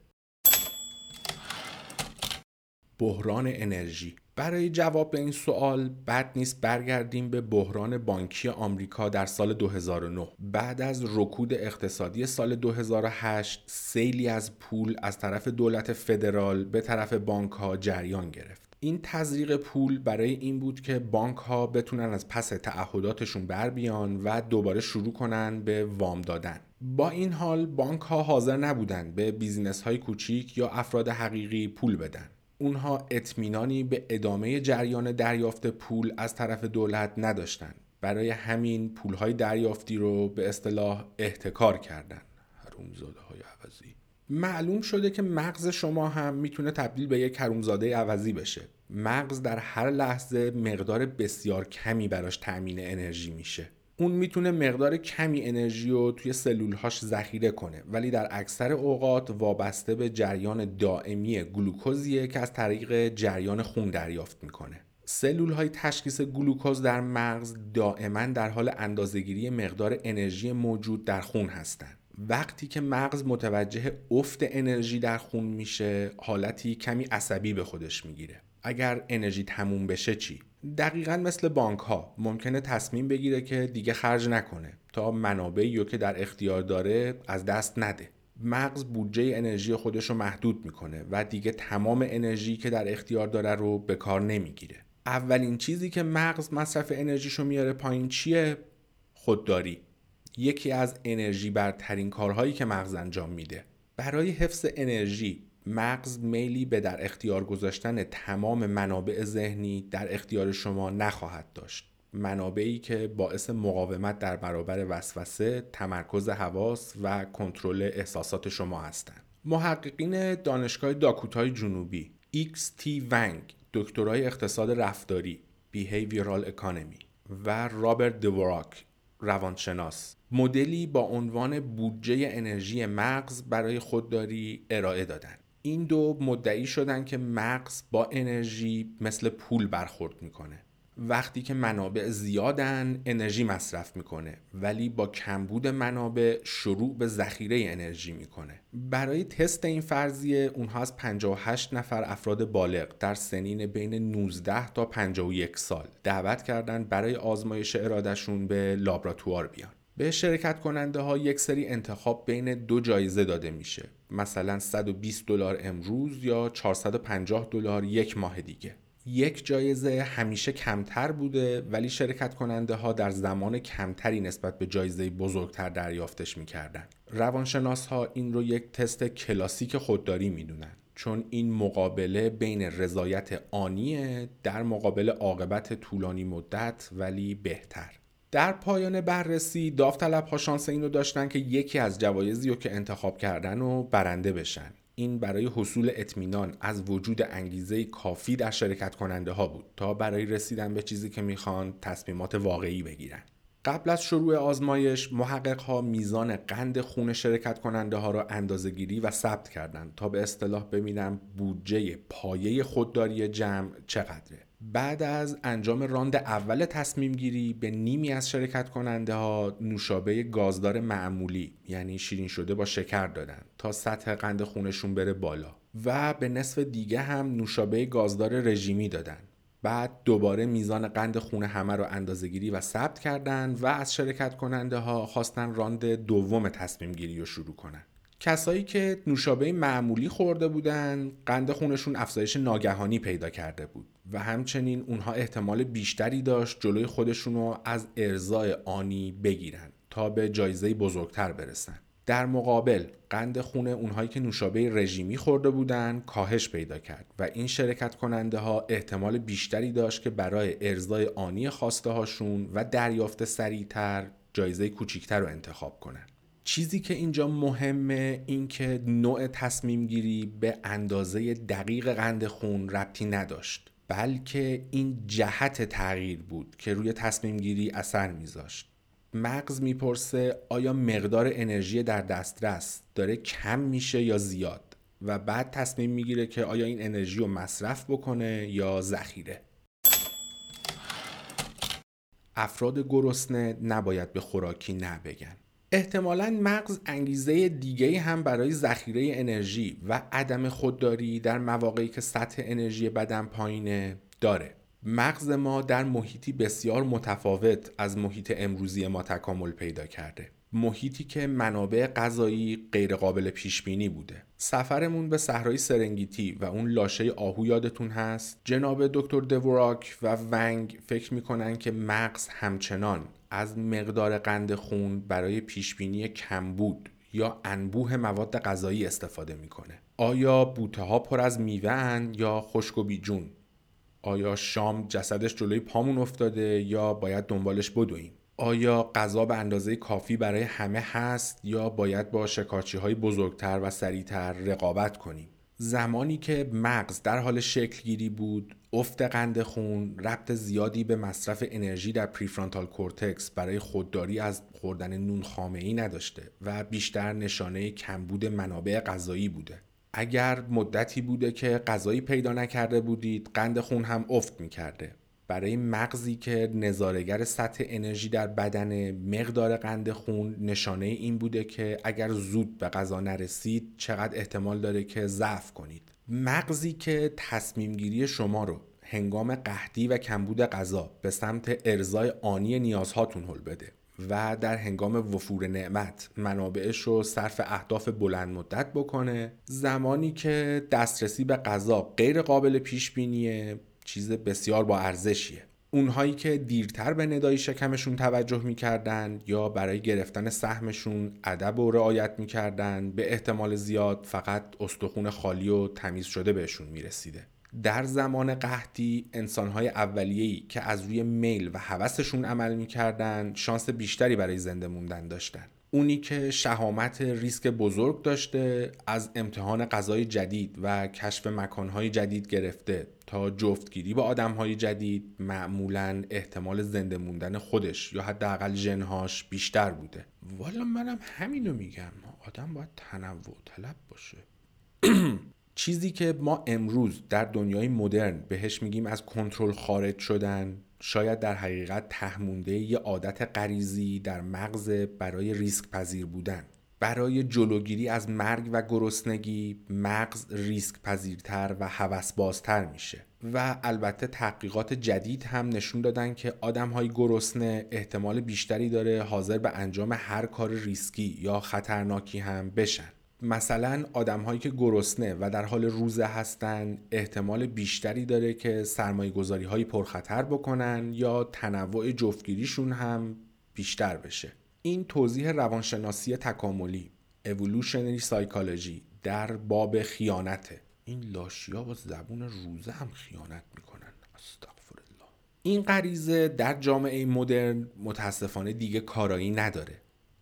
A: بحران انرژی. برای جواب به این سوال بد نیست برگردیم به بحران بانکی آمریکا در سال 2009 بعد از رکود اقتصادی سال 2008 سیلی از پول از طرف دولت فدرال به طرف بانک ها جریان گرفت. این تزریق پول برای این بود که بانک ها بتونن از پس تعهداتشون بر بیان و دوباره شروع کنن به وام دادن. با این حال بانک ها حاضر نبودن به بیزینس های کوچیک یا افراد حقیقی پول بدن. اونها اطمینانی به ادامه جریان دریافت پول از طرف دولت نداشتند برای همین پولهای دریافتی رو به اصطلاح احتکار کردن. حرومزاده های عوضی. معلوم شده که مغز شما هم می‌تونه تبدیل به یک حرومزاده عوضی بشه. مغز در هر لحظه مقدار بسیار کمی براش تأمین انرژی میشه. اون می‌تونه مقدار کمی انرژی رو توی سلولهاش ذخیره کنه ولی در اکثر اوقات وابسته به جریان دائمی گلوکوزیه که از طریق جریان خون دریافت می‌کنه. سلول های تشخیص گلوکوز در مغز دائما در حال اندازهگیری مقدار انرژی موجود در خون هستند. وقتی که مغز متوجه افت انرژی در خون میشه حالتی کمی عصبی به خودش می‌گیره. اگر انرژی تموم بشه چی؟ دقیقا مثل بانک ها ممکنه تصمیم بگیره که دیگه خرج نکنه تا منابعی رو که در اختیار داره از دست نده. مغز بودجه انرژی خودش رو محدود می‌کنه و دیگه تمام انرژی که در اختیار داره رو به کار نمی‌گیره. اولین چیزی که مغز مصرف انرژیشو میاره پایین چیه؟ خودداری. یکی از انرژی برترین کارهایی که مغز انجام میده برای حفظ انرژی مغز میلی به در اختیار گذاشتن تمام منابع ذهنی در اختیار شما نخواهد داشت منابعی که باعث مقاومت در برابر وسوسه، تمرکز حواس و کنترل احساسات شما هستند. محققین دانشگاه داکوتای جنوبی XT ونگ دکترای اقتصاد رفتاری Behavioral Economy و رابرت دوراک روانشناس مدلی با عنوان بودجه انرژی مغز برای خودداری ارائه دادند. این دو مدعی شدن که مغز با انرژی مثل پول برخورد می‌کنه وقتی که منابع زیادن انرژی مصرف می‌کنه. ولی با کمبود منابع شروع به ذخیره انرژی می‌کنه. برای تست این فرضیه اونها از 58 نفر افراد بالغ در سنین بین 19 تا 51 سال دعوت کردند برای آزمایش ارادهشون به لابراتوار بیان. به شرکت کننده ها یک سری انتخاب بین دو جایزه داده میشه. مثلا 120 دلار امروز یا 450 دلار یک ماه دیگه. یک جایزه همیشه کمتر بوده ولی شرکت کننده ها در زمان کمتری نسبت به جایزه بزرگتر دریافتش می‌کردن. روانشناس ها این رو یک تست کلاسیک خودداری می‌دونن چون این مقابله بین رضایت آنیه در مقابل عاقبت طولانی مدت ولی بهتر. در پایان بررسی داوطلب ها شانس اینو داشتن که یکی از جوایزی رو که انتخاب کردن و برنده بشن. این برای حصول اطمینان از وجود انگیزه کافی در شرکت کننده ها بود تا برای رسیدن به چیزی که می‌خوان تصمیمات واقعی بگیرن. قبل از شروع آزمایش محقق ها میزان قند خون شرکت کننده ها را اندازه گیری و ثبت کردند تا به اصطلاح ببینم بودجه پایه خودداری جمع چقدره. بعد از انجام راند اول تصمیم گیری به نیمی از شرکت کننده ها نوشابه گازدار معمولی یعنی شیرین شده با شکر دادن تا سطح قند خونشون بره بالا. و به نصف دیگه هم نوشابه گازدار رژیمی دادن. بعد دوباره میزان قند خون همه رو اندازه گیری و ثبت کردن و از شرکت کننده ها خواستن راند دوم تصمیم گیری رو شروع کنن. کسایی که نوشابه معمولی خورده بودن قند خونشون افزایش ناگهانی پیدا کرده بود و همچنین اونها احتمال بیشتری داشت جلوی خودشون رو از ارزای آنی بگیرن تا به جایزه بزرگتر برسن. در مقابل قند خون اونهایی که نوشابه رژیمی خورده بودن کاهش پیدا کرد و این شرکت کننده ها احتمال بیشتری داشت که برای ارزای آنی خواسته هاشون و دریافت سریعتر جایزه کوچیکتر رو انتخاب کنن. چیزی که اینجا مهمه این که نوع تصمیم گیری به اندازه دقیق قند خون ربطی نداشت بلکه این جهت تغییر بود که روی تصمیم گیری اثر میذاشت. مغز می‌پرسه آیا مقدار انرژی در دسترس داره کم میشه یا زیاد؟ و بعد تصمیم می‌گیره که آیا این انرژی رو مصرف بکنه یا ذخیره. افراد گرسنه نباید به خوراکی نبگن. احتمالا مغز انگیزه دیگه هم برای ذخیره انرژی و عدم خودداری در مواقعی که سطح انرژی بدن پایینه داره. مغز ما در محیطی بسیار متفاوت از محیط امروزی ما تکامل پیدا کرده. محیطی که منابع غذایی غیرقابل پیش بینی بوده. سفرمون به صحرای سرنگیتی و اون لاشه آهو یادتون هست؟ جناب دکتر دوراک و ونگ فکر می‌کنن که مغز همچنان از مقدار قند خون برای پیشبینی کمبود یا انبوه مواد غذایی استفاده می‌کنه. آیا بوته ها پر از میوه یا خشک و بیجون؟ آیا شام جسدش جلوی پامون افتاده یا باید دنبالش بدویم؟ آیا غذا به اندازه کافی برای همه هست یا باید با شکارچی های بزرگتر و سریعتر رقابت کنیم؟ زمانی که مغز در حال شکل گیری بود افت قند خون ربط زیادی به مصرف انرژی در prefrontal cortex برای خودداری از خوردن نون خامه ای نداشته و بیشتر نشانه کمبود منابع غذایی بوده. اگر مدتی بوده که غذایی پیدا نکرده بودید قند خون هم افت می‌کرده. برای مغزی که نظارگر سطح انرژی در بدن مقدار قند خون نشانه این بوده که اگر زود به غذا نرسید چقدر احتمال داره که ضعف کنید. مغزی که تصمیم گیری شما رو هنگام قحطی و کمبود غذا به سمت ارزای آنی نیازهاتون حل بده و در هنگام وفور نعمت منابعش رو صرف اهداف بلند مدت بکنه. زمانی که دسترسی به غذا غیر قابل پیش بینیه چیز بسیار با ارزشیه. اونهایی که دیرتر به ندای شکمشون توجه می‌کردن یا برای گرفتن سهمشون ادب و رعایت می‌کردن به احتمال زیاد فقط استخون خالی و تمیز شده بهشون می‌رسیده. در زمان قحطی انسانهای اولیه‌ای که از روی میل و هوسشون عمل می‌کردن شانس بیشتری برای زنده موندن داشتن. اونی که شهامت ریسک بزرگ داشته از امتحان غذای جدید و کشف مکانهای جدید گرفته تا جفتگیری با آدمهای جدید معمولا احتمال زنده موندن خودش یا حداقل ژنهاش بیشتر بوده. والا منم همینو میگم. آدم باید تنوع طلب باشه. چیزی که ما امروز در دنیای مدرن بهش میگیم از کنترل خارج شدن شاید در حقیقت تهمونده یه عادت غریزی در مغز برای ریسک پذیر بودن. برای جلوگیری از مرگ و گرسنگی مغز ریسک پذیرتر و هوسبازتر میشه. و البته تحقیقات جدید هم نشون دادن که آدم های گرسنه احتمال بیشتری داره حاضر به انجام هر کار ریسکی یا خطرناکی هم بشن. مثلا آدم هایی که گرسنه و در حال روزه هستن احتمال بیشتری داره که سرمایه گذاری های پرخطر بکنن یا تنوع جفتگیریشون هم بیشتر بشه. این توضیح روانشناسی تکاملی evolutionary psychology در باب خیانته. این لاشیا با زبون روزه هم خیانت می‌کنن. استغفر الله این غریزه در جامعه مدرن متاسفانه دیگه کارایی نداره.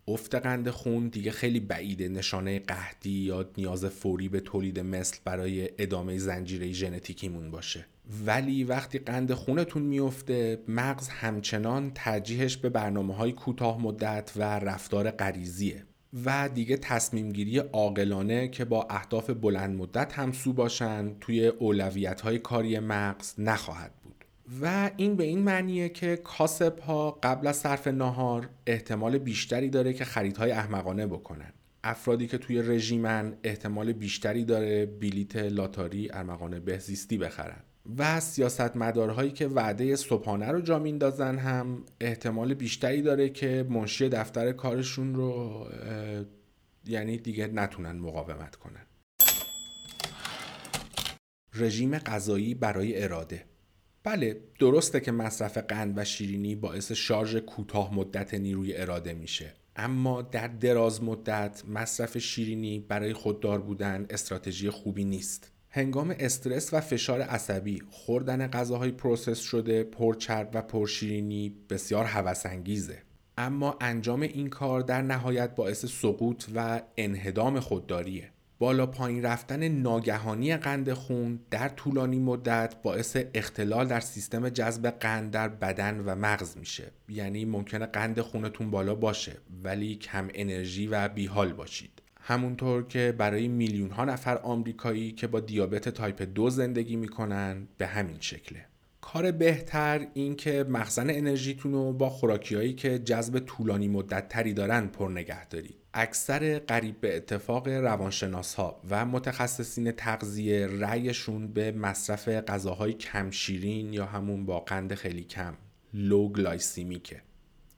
A: افت قند خون دیگه خیلی بعیده. نشانه قحطی یا نیاز فوری به تولید مثل برای ادامه زنجیره ژنتیکیمون باشه. ولی وقتی قند خونتون میفته مغز همچنان ترجیحش به برنامه های کوتاه مدت و رفتار غریزیه. و دیگه تصمیم گیری عاقلانه که با اهداف بلند مدت همسو باشن توی اولویت های کاری مغز نخواهد بود. و این به این معنیه که کاسب ها قبل از صرف ناهار احتمال بیشتری داره که خریدهای احمقانه بکنن. افرادی که توی رژیمن احتمال بیشتری داره بلیت لاتاری ارمغان بهزیستی بخرن. و سیاستمدارهایی که وعده صبحانه رو جا میندازن هم احتمال بیشتری داره که منشی دفتر کارشون رو یعنی دیگه نتونن مقاومت کنن. رژیم غذایی برای اراده. بله درسته که مصرف قند و شیرینی باعث شارژ کوتاه مدت نیروی اراده میشه. اما در دراز مدت مصرف شیرینی برای خوددار بودن استراتژی خوبی نیست. هنگام استرس و فشار عصبی خوردن غذاهای process شده پرچرب و پرشیرینی بسیار هوسانگیزه. اما انجام این کار در نهایت باعث سقوط و انهدام خودداریه. بالا پایین رفتن ناگهانی قند خون در طولانی مدت باعث اختلال در سیستم جذب قند در بدن و مغز میشه. یعنی ممکنه قند خونتون بالا باشه ولی کم انرژی و بیحال باشید. همونطور که برای میلیون ها نفر آمریکایی که با دیابت تایپ دو زندگی می‌کنن به همین شکله. کار بهتر این که مخزن انرژیتون رو با خوراکیایی که جذب طولانی مدت تری دارن پر نگه دارید اکثر قریب به اتفاق روانشناس ها و متخصصین تغذیه رأیشون به مصرف غذاهای کم شیرین یا همون با قند خیلی کم low glycemic ه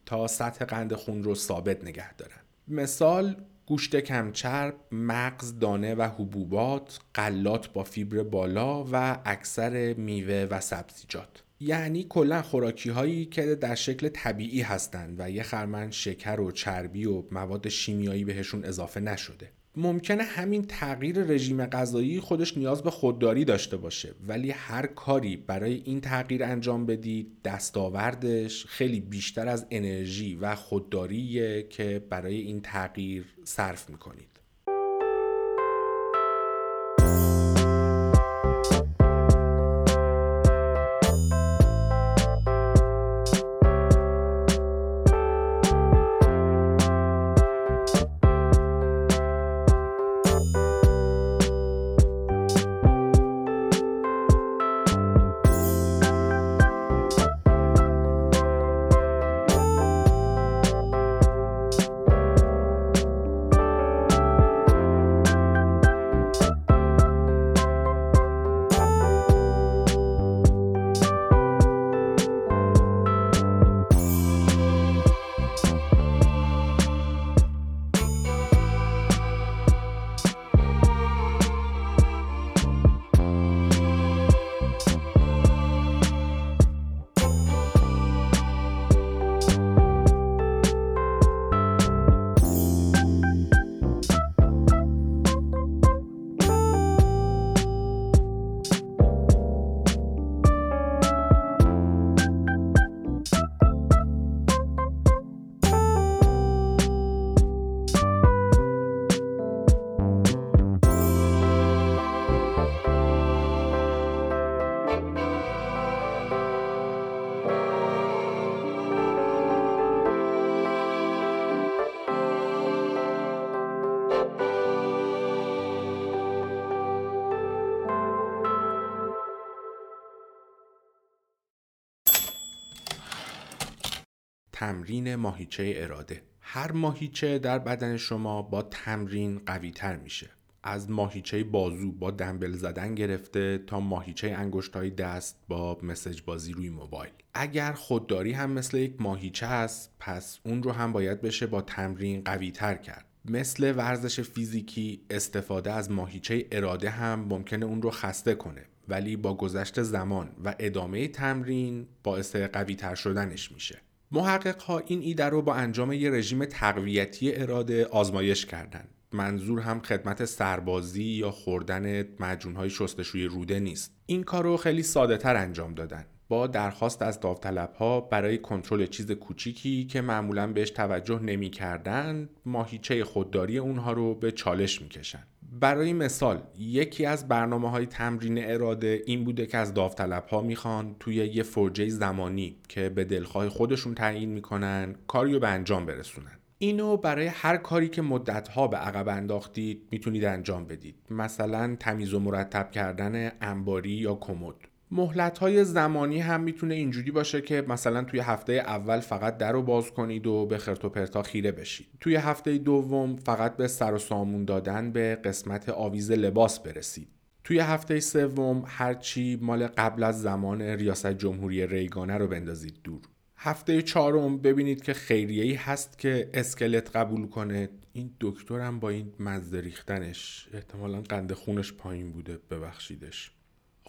A: تا سطح قند خون رو ثابت نگه دارن. مثال گوشت کمچرب، مغز، دانه و حبوبات، غلات با فیبر بالا و اکثر میوه و سبزیجات. یعنی کلا خوراکی هایی که در شکل طبیعی هستند و یه خرمن شکر و چربی و مواد شیمیایی بهشون اضافه نشده. ممکنه همین تغییر رژیم غذایی خودش نیاز به خودداری داشته باشه ولی هر کاری برای این تغییر انجام بدید دستاوردش خیلی بیشتر از انرژی و خودداریه که برای این تغییر صرف می‌کنید تمرین ماهیچه اراده. هر ماهیچه در بدن شما با تمرین قوی تر میشه. از ماهیچه بازو با دنبل زدن گرفته تا ماهیچه انگشتای دست با مسج بازی روی موبایل. اگر خودداری هم مثل یک ماهیچه است پس اون رو هم باید بشه با تمرین قوی تر کرد. مثل ورزش فیزیکی استفاده از ماهیچه اراده هم ممکنه اون رو خسته کنه ولی با گذشت زمان و ادامه تمرین باعث قوی تر شدنش میشه. محقق ها این ایده رو با انجام یه رژیم تقویتی اراده آزمایش کردند. منظور هم خدمت سربازی یا خوردن مجون های شستشوی روده نیست. این کار رو خیلی ساده تر انجام دادن. با درخواست از داوطلب ها برای کنترل چیز کوچیکی که معمولا بهش توجه نمی‌کردن ماهیچه خودداری اونها رو به چالش می‌کشن. برای مثال یکی از برنامه های تمرین اراده این بوده که از داوطلب ها می‌خوان توی یه فرجه زمانی که به دلخواه خودشون تعیین می‌کنن کاری رو به انجام برسونن. اینو برای هر کاری که مدتها به عقب انداختید می‌تونید انجام بدید. مثلا تمیز و مرتب کردن انباری یا کمد. مهلت های زمانی هم می‌تونه اینجوری باشه که مثلا توی هفته اول فقط در رو باز کنید و به خرت و پرتا خیره بشید. توی هفته دوم فقط به سر و سامون دادن به قسمت آویز لباس برسید. توی هفته سوم هرچی مال قبل از زمان ریاست جمهوری ریگانه رو بندازید دور. هفته چهارم ببینید که خیریه‌ای هست که اسکلت قبول کنه. این دکترم با این مزه ریختنش. احتمالا قند خونش پایین بوده. ببخشیدش.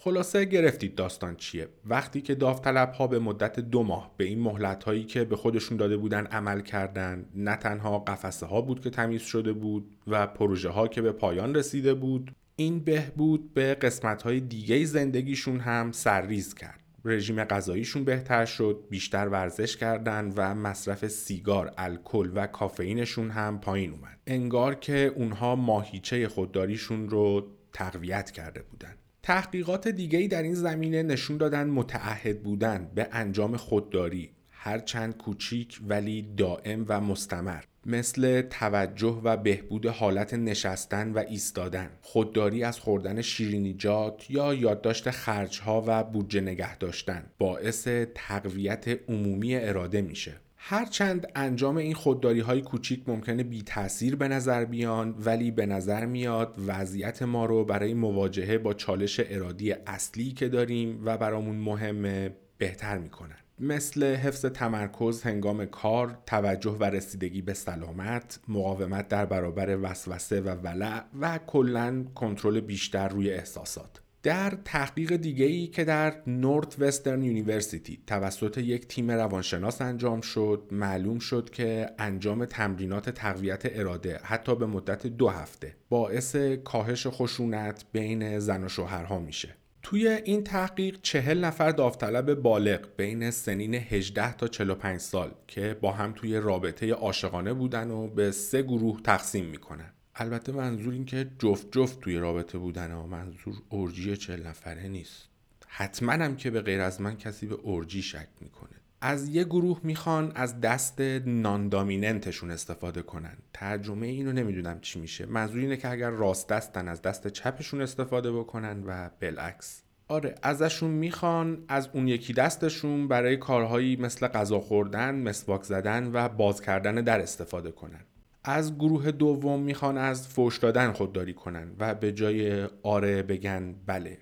A: خلاصه گرفتید داستان چیه؟ وقتی که داوطلب ها به مدت دو ماه به این مهلت هایی که به خودشون داده بودن عمل کردن نه تنها قفسه ها بود که تمیز شده بود و پروژه ها که به پایان رسیده بود این بهبود به قسمت های دیگه زندگیشون هم سرریز کرد. رژیم غذاییشون بهتر شد بیشتر ورزش کردن و مصرف سیگار الکل و کافئینشون هم پایین اومد. انگار که اونها ماهیچه خودداریشون رو تقویت کرده بودن. تحقیقات دیگری در این زمینه نشون دادن متعهد بودن به انجام خودداری هرچند کوچیک ولی دائم و مستمر. مثل توجه و بهبود حالت نشستن و ایستادن. خودداری از خوردن شیرینیجات یا یادداشت خرجها و بودجه نگه داشتن باعث تقویت عمومی اراده میشه. هرچند انجام این خودداری های کوچیک ممکنه بی تاثیر به نظر بیان ولی به نظر میاد وضعیت ما رو برای مواجهه با چالش ارادی اصلی که داریم و برامون مهمه بهتر می‌کنن مثل حفظ تمرکز هنگام کار، توجه و رسیدگی به سلامت، مقاومت در برابر وسوسه و ولع و کلا کنترل بیشتر روی احساسات. در تحقیق دیگه ای که در Northwestern University توسط یک تیم روانشناس انجام شد معلوم شد که انجام تمرینات تقویت اراده حتی به مدت دو هفته باعث کاهش خشونت بین زن و شوهرها میشه. توی این تحقیق چهل نفر داوطلب بالغ بین سنین 18 تا 45 سال که با هم توی رابطه عاشقانه بودن و به سه گروه تقسیم می‌کنن. البته منظور این که جفت جفت توی رابطه بودن و منظور اورجی چهل نفره نیست. حتما هم که به غیر از من کسی به اورجی شک می‌کنه. از یه گروه می‌خوان از دست ناندامیننتشون استفاده کنن. ترجمه اینو نمی‌دونم چی میشه. منظور اینه که اگر راست دستن از دست چپشون استفاده بکنن و بالعکس. آره ازشون می‌خوان از اون یکی دستشون برای کارهایی مثل غذا خوردن، مسواک زدن و باز کردن در استفاده کنن. از گروه دوم می‌خوان از فوش دادن خودداری کنن و به جای آره بگن بله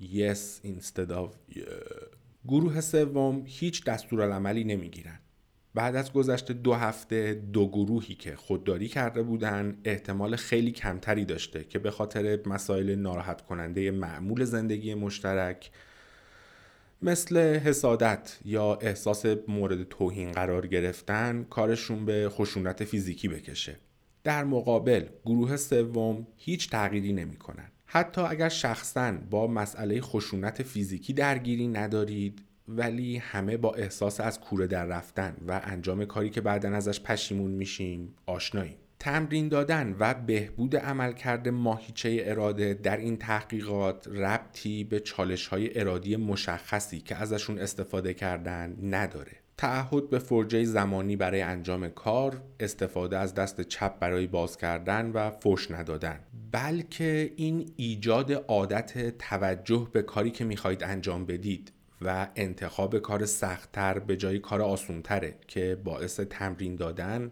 A: yes instead of yeah. گروه سوم هیچ دستورالعملی نمی‌گیرن بعد از گذشت دو هفته دو گروهی که خودداری کرده بودن احتمال خیلی کمتری داشته که به خاطر مسائل ناراحت کننده معمول زندگی مشترک مثل حسادت یا احساس مورد توهین قرار گرفتن کارشون به خشونت فیزیکی بکشه. در مقابل گروه سوم هیچ تغییری نمی‌کنن. حتی اگر شخصا با مسئله خشونت فیزیکی درگیری ندارید ولی همه با احساس از کوره در رفتن و انجام کاری که بعدا ازش پشیمون میشیم آشناییم تمرین دادن و بهبود عملکرد ماهیچه اراده در این تحقیقات ربطی به چالش های ارادی مشخصی که ازشون استفاده کردن نداره. تعهد به فرجه زمانی برای انجام کار استفاده از دست چپ برای باز کردن و فوش ندادن. بلکه این ایجاد عادت توجه به کاری که می‌خواهید انجام بدید و انتخاب کار سختتر به جای کار آسونتره که باعث تمرین دادن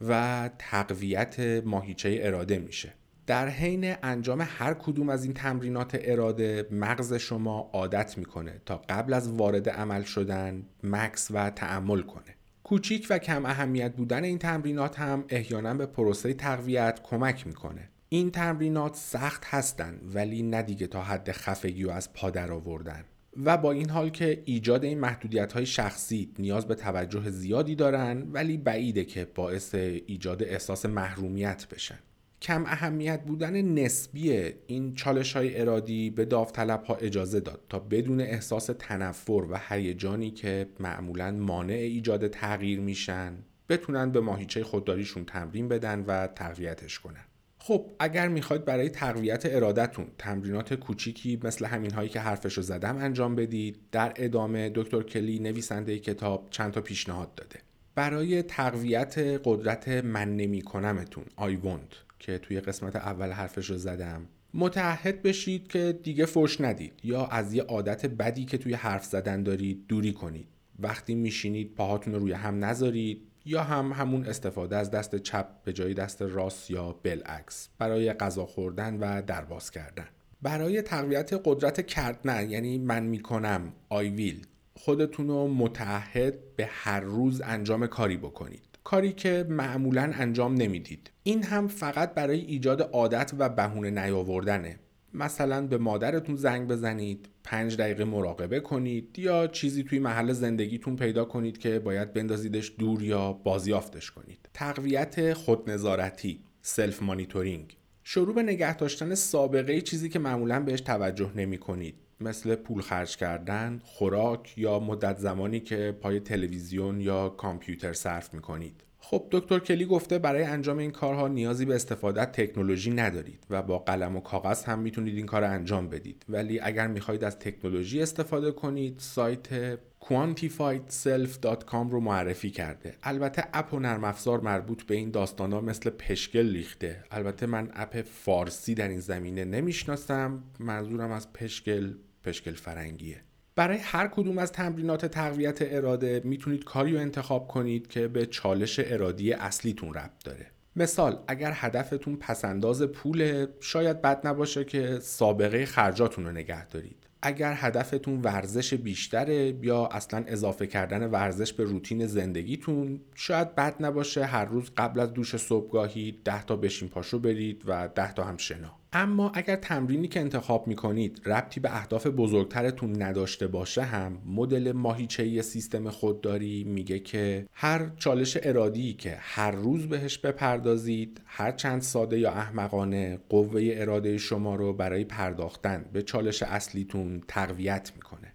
A: و تقویت ماهیچه اراده میشه. در حین انجام هر کدوم از این تمرینات اراده مغز شما عادت می‌کنه تا قبل از وارد عمل شدن مکس و تعمل کنه. کوچیک و کم اهمیت بودن این تمرینات هم احیانا به پروسه تقویت کمک می‌کنه. این تمرینات سخت هستند ولی نه دیگه تا حد خفگی و از پادر آوردن. و با این حال که ایجاد این محدودیت های شخصی نیاز به توجه زیادی دارن ولی بعیده که باعث ایجاد احساس محرومیت بشن. کم اهمیت بودن نسبی این چالش های ارادی به داوطلب ها اجازه داد تا بدون احساس تنفر و هیجانی که معمولا مانع ایجاد تغییر میشن بتونن به ماهیچه خودداریشون تمرین بدن و تقویتش کنن. خب اگر می‌خواید برای تقویت ارادتون تمرینات کوچیکی مثل همین هایی که حرفشو زدم انجام بدید در ادامه دکتر کلی نویسنده کتاب چند تا پیشنهاد داده. برای تقویت قدرت من نمی کنمتون I want که توی قسمت اول حرفش رو زدم متعهد بشید که دیگه فوش ندید یا از یه عادت بدی که توی حرف زدن دارید دوری کنید. وقتی میشینید پاهاتون رو روی هم نذارید یا هم همون استفاده از دست چپ به جای دست راست یا بالعکس برای غذا خوردن و درباز کردن. برای تقویت قدرت کردن یعنی من می‌کنم آی ویل. خودتون رو متعهد به هر روز انجام کاری بکنید. کاری که معمولا انجام نمی‌دید. این هم فقط برای ایجاد عادت و بهونه نیاوردنه. مثلا به مادرتون زنگ بزنید پنج دقیقه مراقبه کنید یا چیزی توی محل زندگیتون پیدا کنید که باید بندازیدش دور یا بازیافتش کنید. تقویت خودنظارتی سلف مانیتورینگ شروع به نگه داشتن سابقه چیزی که معمولا بهش توجه نمی کنید. مثل پول خرج کردن، خوراک یا مدت زمانی که پای تلویزیون یا کامپیوتر صرف می کنید. خب دکتر کلی گفته برای انجام این کارها نیازی به استفاده از تکنولوژی ندارید و با قلم و کاغذ هم می‌تونید این کار رو انجام بدید. ولی اگر می‌خواهید از تکنولوژی استفاده کنید سایت quantifiedself.com رو معرفی کرده. البته اپ و نرم افزار مربوط به این داستانا مثل پشکل ریخته. البته من اپ فارسی در این زمینه نمی‌شناسم. منظورم از پشکل پشکل فرنگیه. برای هر کدوم از تمرینات تقویت اراده می‌تونید کاری رو انتخاب کنید که به چالش ارادی اصلیتون ربط داره. مثال اگر هدفتون پسنداز پوله شاید بد نباشه که سابقه خرجاتون رو نگه دارید. اگر هدفتون ورزش بیشتره یا اصلا اضافه کردن ورزش به روتین زندگیتون شاید بد نباشه هر روز قبل از دوش صبحگاهی 10 تا بشین پاشو برید و 10 تا هم شنا. اما اگر تمرینی که انتخاب می‌کنید ربطی به اهداف بزرگترتون نداشته باشه هم مدل ماهیچه سیستم خودداری میگه که هر چالش ارادی که هر روز بهش بپردازید هر چند ساده یا احمقانه قوه اراده شما رو برای پرداختن به چالش اصلیتون تقویت می‌کنه.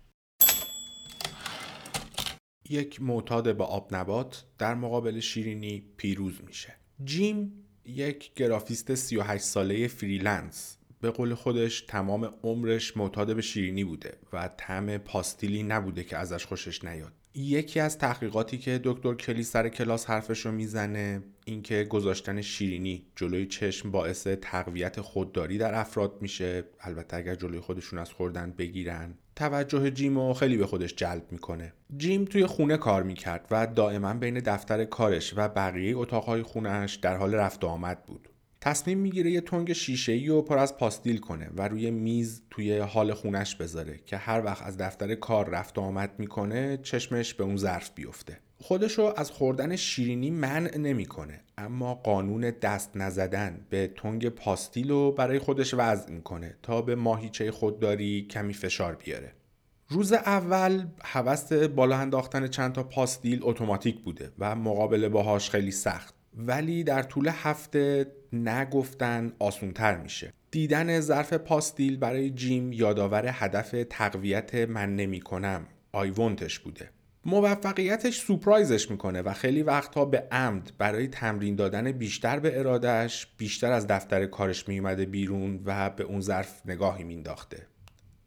A: یک معتاد با آب نبات در مقابل شیرینی پیروز میشه. جیم یک گرافیست 38 ساله freelance. به قول خودش تمام عمرش معتاد به شیرینی بوده و طعم پاستیلی نبوده که ازش خوشش نیاد. یکی از تحقیقاتی که دکتر کلی سر کلاس حرفش رو می‌زنه اینکه گذاشتن شیرینی جلوی چشم باعث تقویت خودداری در افراد میشه. البته اگر جلوی خودشون از خوردن بگیرن توجه جیم رو خیلی به خودش جلب می‌کنه. جیم توی خونه کار می‌کرد و دائما بین دفتر کارش و بقیه اتاقهای خونهش در حال رفت و آمد بود. تصمیم می‌گیره یه تنگ شیشه ای رو پر از پاستیل کنه و روی میز توی حال خونش بذاره که هر وقت از دفتر کار رفت و آمد می‌کنه چشمش به اون ظرف بیفته. خودش رو از خوردن شیرینی منع نمی‌کنه اما قانون دست نزدن به تنگ پاستیل رو برای خودش وضع می‌کنه تا به ماهیچه خودداری کمی فشار بیاره. روز اول هوس بالا انداختن چند تا پاستیل اتوماتیک بوده و مقابله باهاش خیلی سخت. ولی در طول هفته نگفتن آسونتر میشه. دیدن ظرف پاستیل برای جیم یادآور هدف تقویت من نمی کنم آیونتش بوده. موفقیتش سپرایزش می‌کنه و خیلی وقتها به عمد برای تمرین دادن بیشتر به ارادهش بیشتر از دفتر کارش میومده بیرون و به اون ظرف نگاهی مینداخته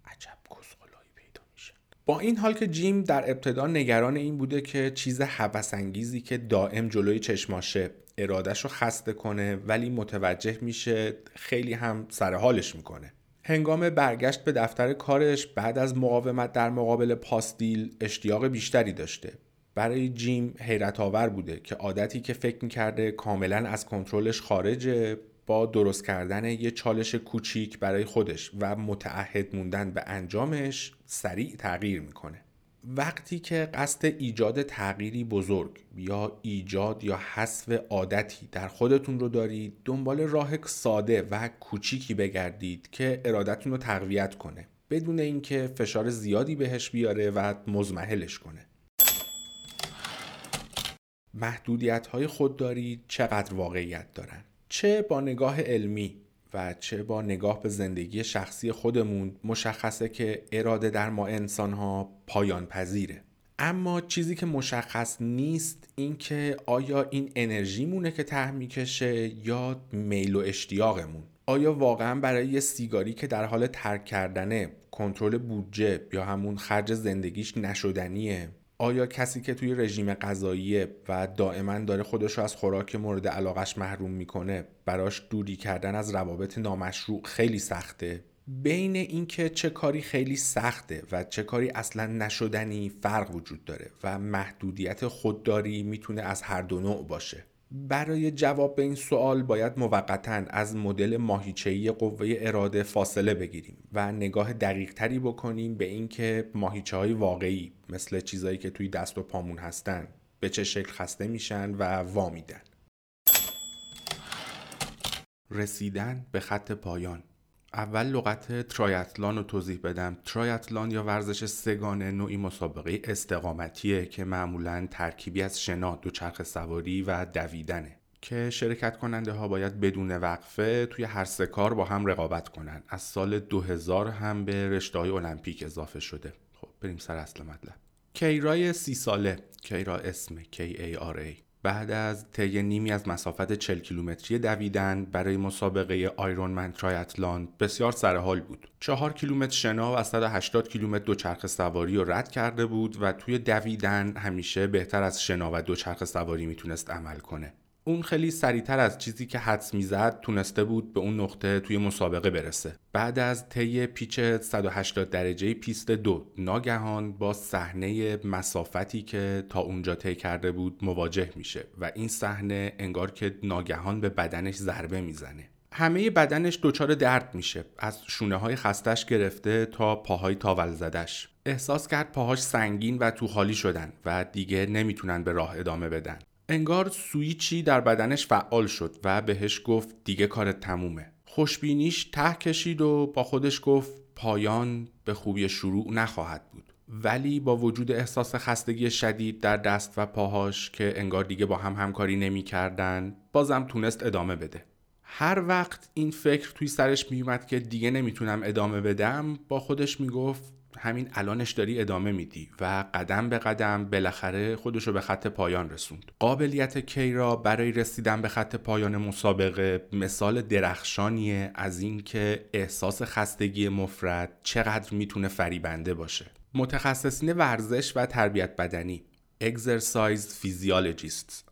A: عجب کسخلایی پیدا میشه. با این حال که جیم در ابتدا نگران این بوده که چیز انگیزی که دائم جلوی چشماشه ارادش رو خسته کنه ولی متوجه میشه خیلی هم سر حالش می‌کنه. هنگام برگشت به دفتر کارش بعد از مقاومت در مقابل پاستیل اشتیاق بیشتری داشته. برای جیم حیرت آور بوده که عادتی که فکر می‌کرده کاملا از کنترلش خارجه با درست کردن یه چالش کوچیک برای خودش و متعهد موندن به انجامش سریع تغییر می‌کنه. وقتی که قصد ایجاد تغییری بزرگ یا ایجاد یا حذف عادتی در خودتون رو دارید دنبال راه ساده و کوچیکی بگردید که ارادتون رو تقویت کنه بدون اینکه فشار زیادی بهش بیاره و مزمحلش کنه. محدودیت های خودداری چقدر واقعیت دارن؟ چه با نگاه علمی و چه با نگاه به زندگی شخصی خودمون مشخصه که اراده در ما انسان ها پایان پذیره اما چیزی که مشخص نیست این که آیا این انرژی مونه که ته می‌کشه یا میل و اشتیاقمون؟ آیا واقعا برای یه سیگاری که در حال ترک کردنه کنترل بودجه یا همون خرج زندگیش نشدنیه؟ آیا کسی که توی رژیم غذایی و دائما داره خودش رو از خوراک مورد علاقش محروم می‌کنه براش دوری کردن از روابط نامشروع خیلی سخته؟ بین اینکه چه کاری خیلی سخته و چه کاری اصلا نشدنی فرق وجود داره و محدودیت خودداری می‌تونه از هر دو نوع باشه. برای جواب به این سوال باید موقتا از مدل ماهیچه‌ای قوه اراده فاصله بگیریم و نگاه دقیق تری بکنیم به اینکه ماهیچه های واقعی مثل چیزایی که توی دست و پامون هستن به چه شکل خسته میشن و وامیدن. رسیدن به خط پایان. اول لغت ترایتلان رو توضیح بدم. ترایتلان یا ورزش سگانه نوعی مسابقه استقامتیه که معمولا ترکیبی از شنا دوچرخ سواری و دویدنه. که شرکت کننده ها باید بدون وقفه توی هر سه کار با هم رقابت کنن. از سال 2000 هم به رشته های المپیک اضافه شده. خب بریم سر اصل مطلب. کیرای سی ساله. کیرا اسم K-A-R-A بعد از طی نیمی از مسافت 40 کیلومتری دویدن برای مسابقه Ironman triathlon بسیار سرحال بود. چهار کیلومتر شنا و 180 کیلومتر دوچرخه سواری رو رد کرده بود و توی دویدن همیشه بهتر از شنا و دوچرخه سواری می‌تونست عمل کنه. اون خیلی سریعتر از چیزی که حدس می‌زد تونسته بود به اون نقطه توی مسابقه برسه. بعد از طی پیچ 180 درجه پیست دو ناگهان با صحنه مسافتی که تا اونجا طی کرده بود مواجه میشه و این صحنه انگار که ناگهان به بدنش ضربه می‌زنه. همه بدنش دچار درد میشه از شونه های خستش گرفته تا پاهای تاول زدش. احساس کرد پاهاش سنگین و تو حالی شدن و دیگه نمی‌تونن به راه ادامه بدن. انگار سویچی در بدنش فعال شد و بهش گفت دیگه کارت تمومه. خوشبینیش ته کشید و با خودش گفت پایان به خوبی شروع نخواهد بود. ولی با وجود احساس خستگی شدید در دست و پاهاش که انگار دیگه با هم همکاری نمی کردن بازم تونست ادامه بده. هر وقت این فکر توی سرش میومد که دیگه نمی‌تونم ادامه بدم با خودش می‌گفت همین الانش داری ادامه میدی و قدم به قدم بالاخره خودشو به خط پایان رسوند. قابلیت کیرا برای رسیدن به خط پایان مسابقه مثال درخشانیه از اینکه احساس خستگی مفرد چقدر می‌تونه فریبنده باشه. متخصصین ورزش و تربیت بدنی Exercise Physiologists.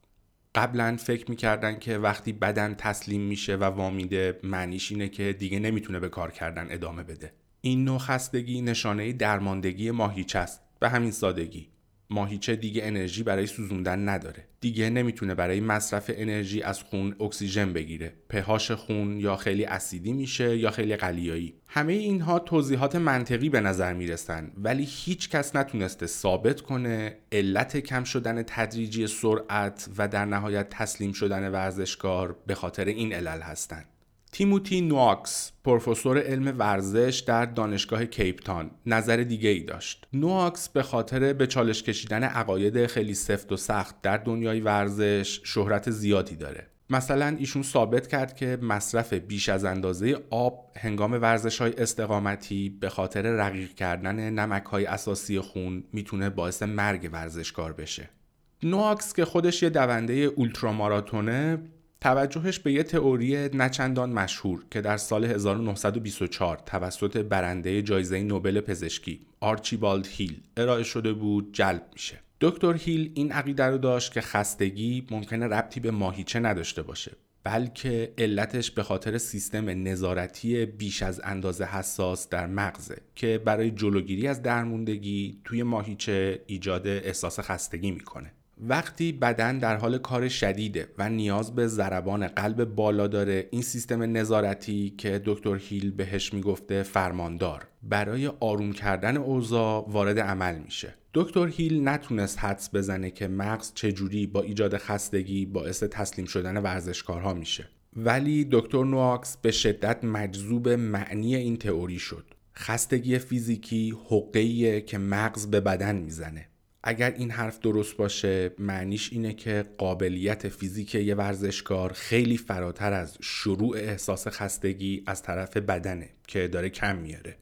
A: قبلا فکر می‌کردن که وقتی بدن تسلیم میشه و وامیده معنیش اینه که دیگه نمی‌تونه به کار کردن ادامه بده. این نوع خستگی نشانه درماندگی ماهیچه است؟ به همین سادگی. ماهیچه دیگه انرژی برای سوزوندن نداره. دیگه نمی‌تونه برای مصرف انرژی از خون اکسیژن بگیره. پهاش خون یا خیلی اسیدی میشه یا خیلی قلیایی. همه اینها توضیحات منطقی به نظر می‌رسن ولی هیچ کس نتونسته ثابت کنه علت کم شدن تدریجی سرعت و در نهایت تسلیم شدن ورزشکار به خاطر این علل هستند تیموتی نواکس پروفسور علم ورزش در دانشگاه کیپتان نظر دیگه ای داشت. نواکس به خاطر به چالش کشیدن عقاید خیلی سفت و سخت در دنیای ورزش شهرت زیادی داره. مثلا ایشون ثابت کرد که مصرف بیش از اندازه آب هنگام ورزش های استقامتی به خاطر رقیق کردن نمک های اساسی خون می‌تونه باعث مرگ ورزشکار بشه. نواکس که خودش یه دونده اولتراماراتونه توجهش به یه تئوری نچندان مشهور که در سال 1924 توسط برنده جایزه نوبل پزشکی آرچیبالد هیل ارائه شده بود جلب میشه. دکتر هیل این عقیده رو داشت که خستگی ممکنه ربطی به ماهیچه نداشته باشه بلکه علتش به خاطر سیستم نظارتی بیش از اندازه حساس در مغزه که برای جلوگیری از درموندگی توی ماهیچه ایجاد احساس خستگی می‌کنه. وقتی بدن در حال کار شدیده و نیاز به ضربان قلب بالا داره این سیستم نظارتی که دکتر هیل بهش می‌گفته فرماندار برای آروم کردن اوضاع وارد عمل میشه. دکتر هیل نتونست حدس بزنه که مغز چجوری با ایجاد خستگی باعث تسلیم شدن ورزشکارها میشه. ولی دکتر نواکس به شدت مجذوب معنی این تئوری شد. خستگی فیزیکی حقیقیه که مغز به بدن می‌زنه. اگر این حرف درست باشه معنیش اینه که قابلیت فیزیک یه ورزشکار خیلی فراتر از شروع احساس خستگی از طرف بدنه که داره کم میاره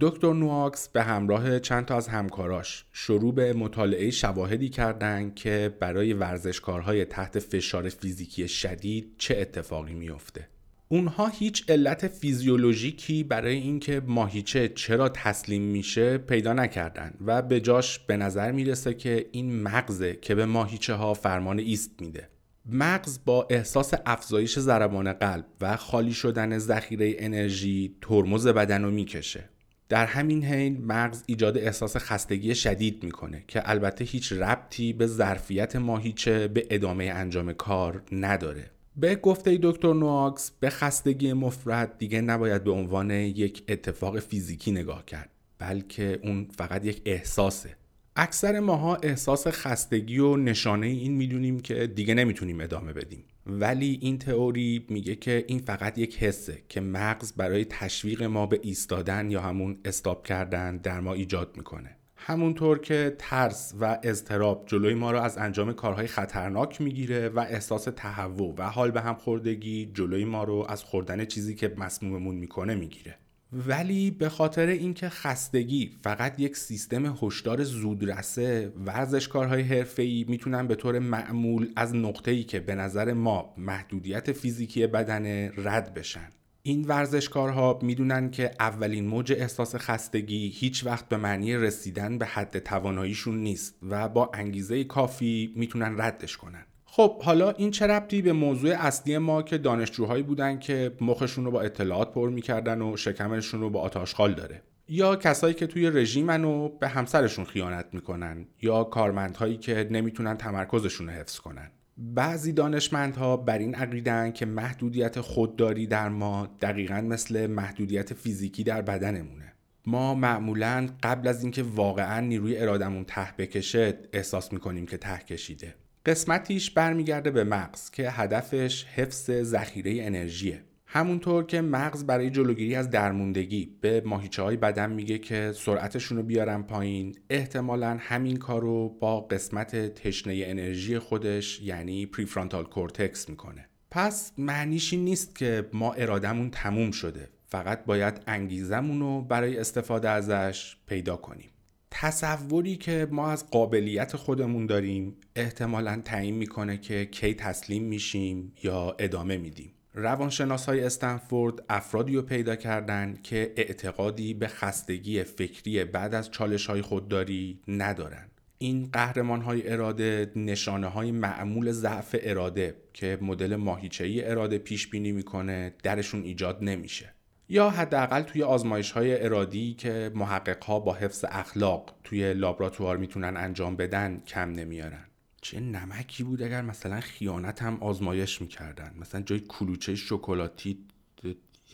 A: دکتر نواکس به همراه چند تا از همکاراش شروع به مطالعه شواهدی کردند که برای ورزشکارهای تحت فشار فیزیکی شدید چه اتفاقی میافته. اونها هیچ علت فیزیولوژیکی برای اینکه ماهیچه چرا تسلیم میشه پیدا نکردن و به جاش به نظر می‌رسه که این مغزه که به ماهیچه ها فرمان ایست میده. مغز با احساس افزایش ضربان قلب و خالی شدن ذخیره انرژی ترمز بدن رو می‌کشه در همین حین مغز ایجاد احساس خستگی شدید می‌کنه که البته هیچ ربطی به ظرفیت ماهیچه به ادامه انجام کار نداره به گفته دکتر نواکس به خستگی مفرد دیگه نباید به عنوان یک اتفاق فیزیکی نگاه کرد بلکه اون فقط یک احساسه. اکثر ماها احساس خستگی و نشانه این می‌دونیم که دیگه نمی‌تونیم ادامه بدیم. ولی این تئوری میگه که این فقط یک حسه که مغز برای تشویق ما به ایستادن یا همون استاب کردن در ما ایجاد می‌کنه. همونطور که ترس و اضطراب جلوی ما رو از انجام کارهای خطرناک می‌گیره و احساس تهوع و حال به هم خوردگی جلوی ما رو از خوردن چیزی که مسموممون می‌کنه می‌گیره. ولی به خاطر اینکه خستگی فقط یک سیستم هشدار زودرسه ورزشکارهای حرفه‌ای می‌تونن به طور معمول از نقطه‌ای که به نظر ما محدودیت فیزیکی بدن رد بشن. این ورزشکارها می‌دونن که اولین موج احساس خستگی هیچ وقت به معنی رسیدن به حد تواناییشون نیست و با انگیزه کافی می‌تونن ردش کنن. خب حالا این چه ربطی به موضوع اصلی ما که دانشجوهایی بودن که مخشون رو با اطلاعات پر می‌کردن و شکمشون رو با آتاشخال داره؟ یا کسایی که توی رژیمن و به همسرشون خیانت می‌کنن یا کارمندهایی که نمی‌تونن تمرکزشون رو حفظ کنن؟ بعضی دانشمندها بر این عقیدن که محدودیت خودداری در ما دقیقا مثل محدودیت فیزیکی در بدنمونه. ما معمولا قبل از اینکه واقعا نیروی ارادمون ته بکشه احساس می‌کنیم که ته کشیده. قسمتیش برمیگرده به مغز که هدفش حفظ ذخیره انرژیه. همونطور که مغز برای جلوگیری از درموندگی به ماهیچه های بدن میگه که سرعتشون رو بیارن پایین احتمالا همین کار رو با قسمت تشنه انرژی خودش یعنی prefrontal cortex می‌کنه. پس معنیش این نیست که ما ارادمون تموم شده. فقط باید انگیزمون رو برای استفاده ازش پیدا کنیم. تصوری که ما از قابلیت خودمون داریم احتمالا تعیین می‌کنه که کی تسلیم میشیم یا ادامه میدیم. روانشناس های استنفورد افرادی رو پیدا کردن که اعتقادی به خستگی فکری بعد از چالش های خودداری ندارن این قهرمان های اراده نشانه های معمول ضعف اراده که مدل ماهیچه‌ای اراده پیش بینی می‌کنه درشون ایجاد نمیشه. یا حداقل توی آزمایش های ارادی که محقق ها با حفظ اخلاق توی لابراتوار می‌تونن انجام بدن کم نمیارن. چه نمکی بود اگر مثلا خیانت هم آزمایش می‌کردن. مثلا جای کلوچه شکلاتی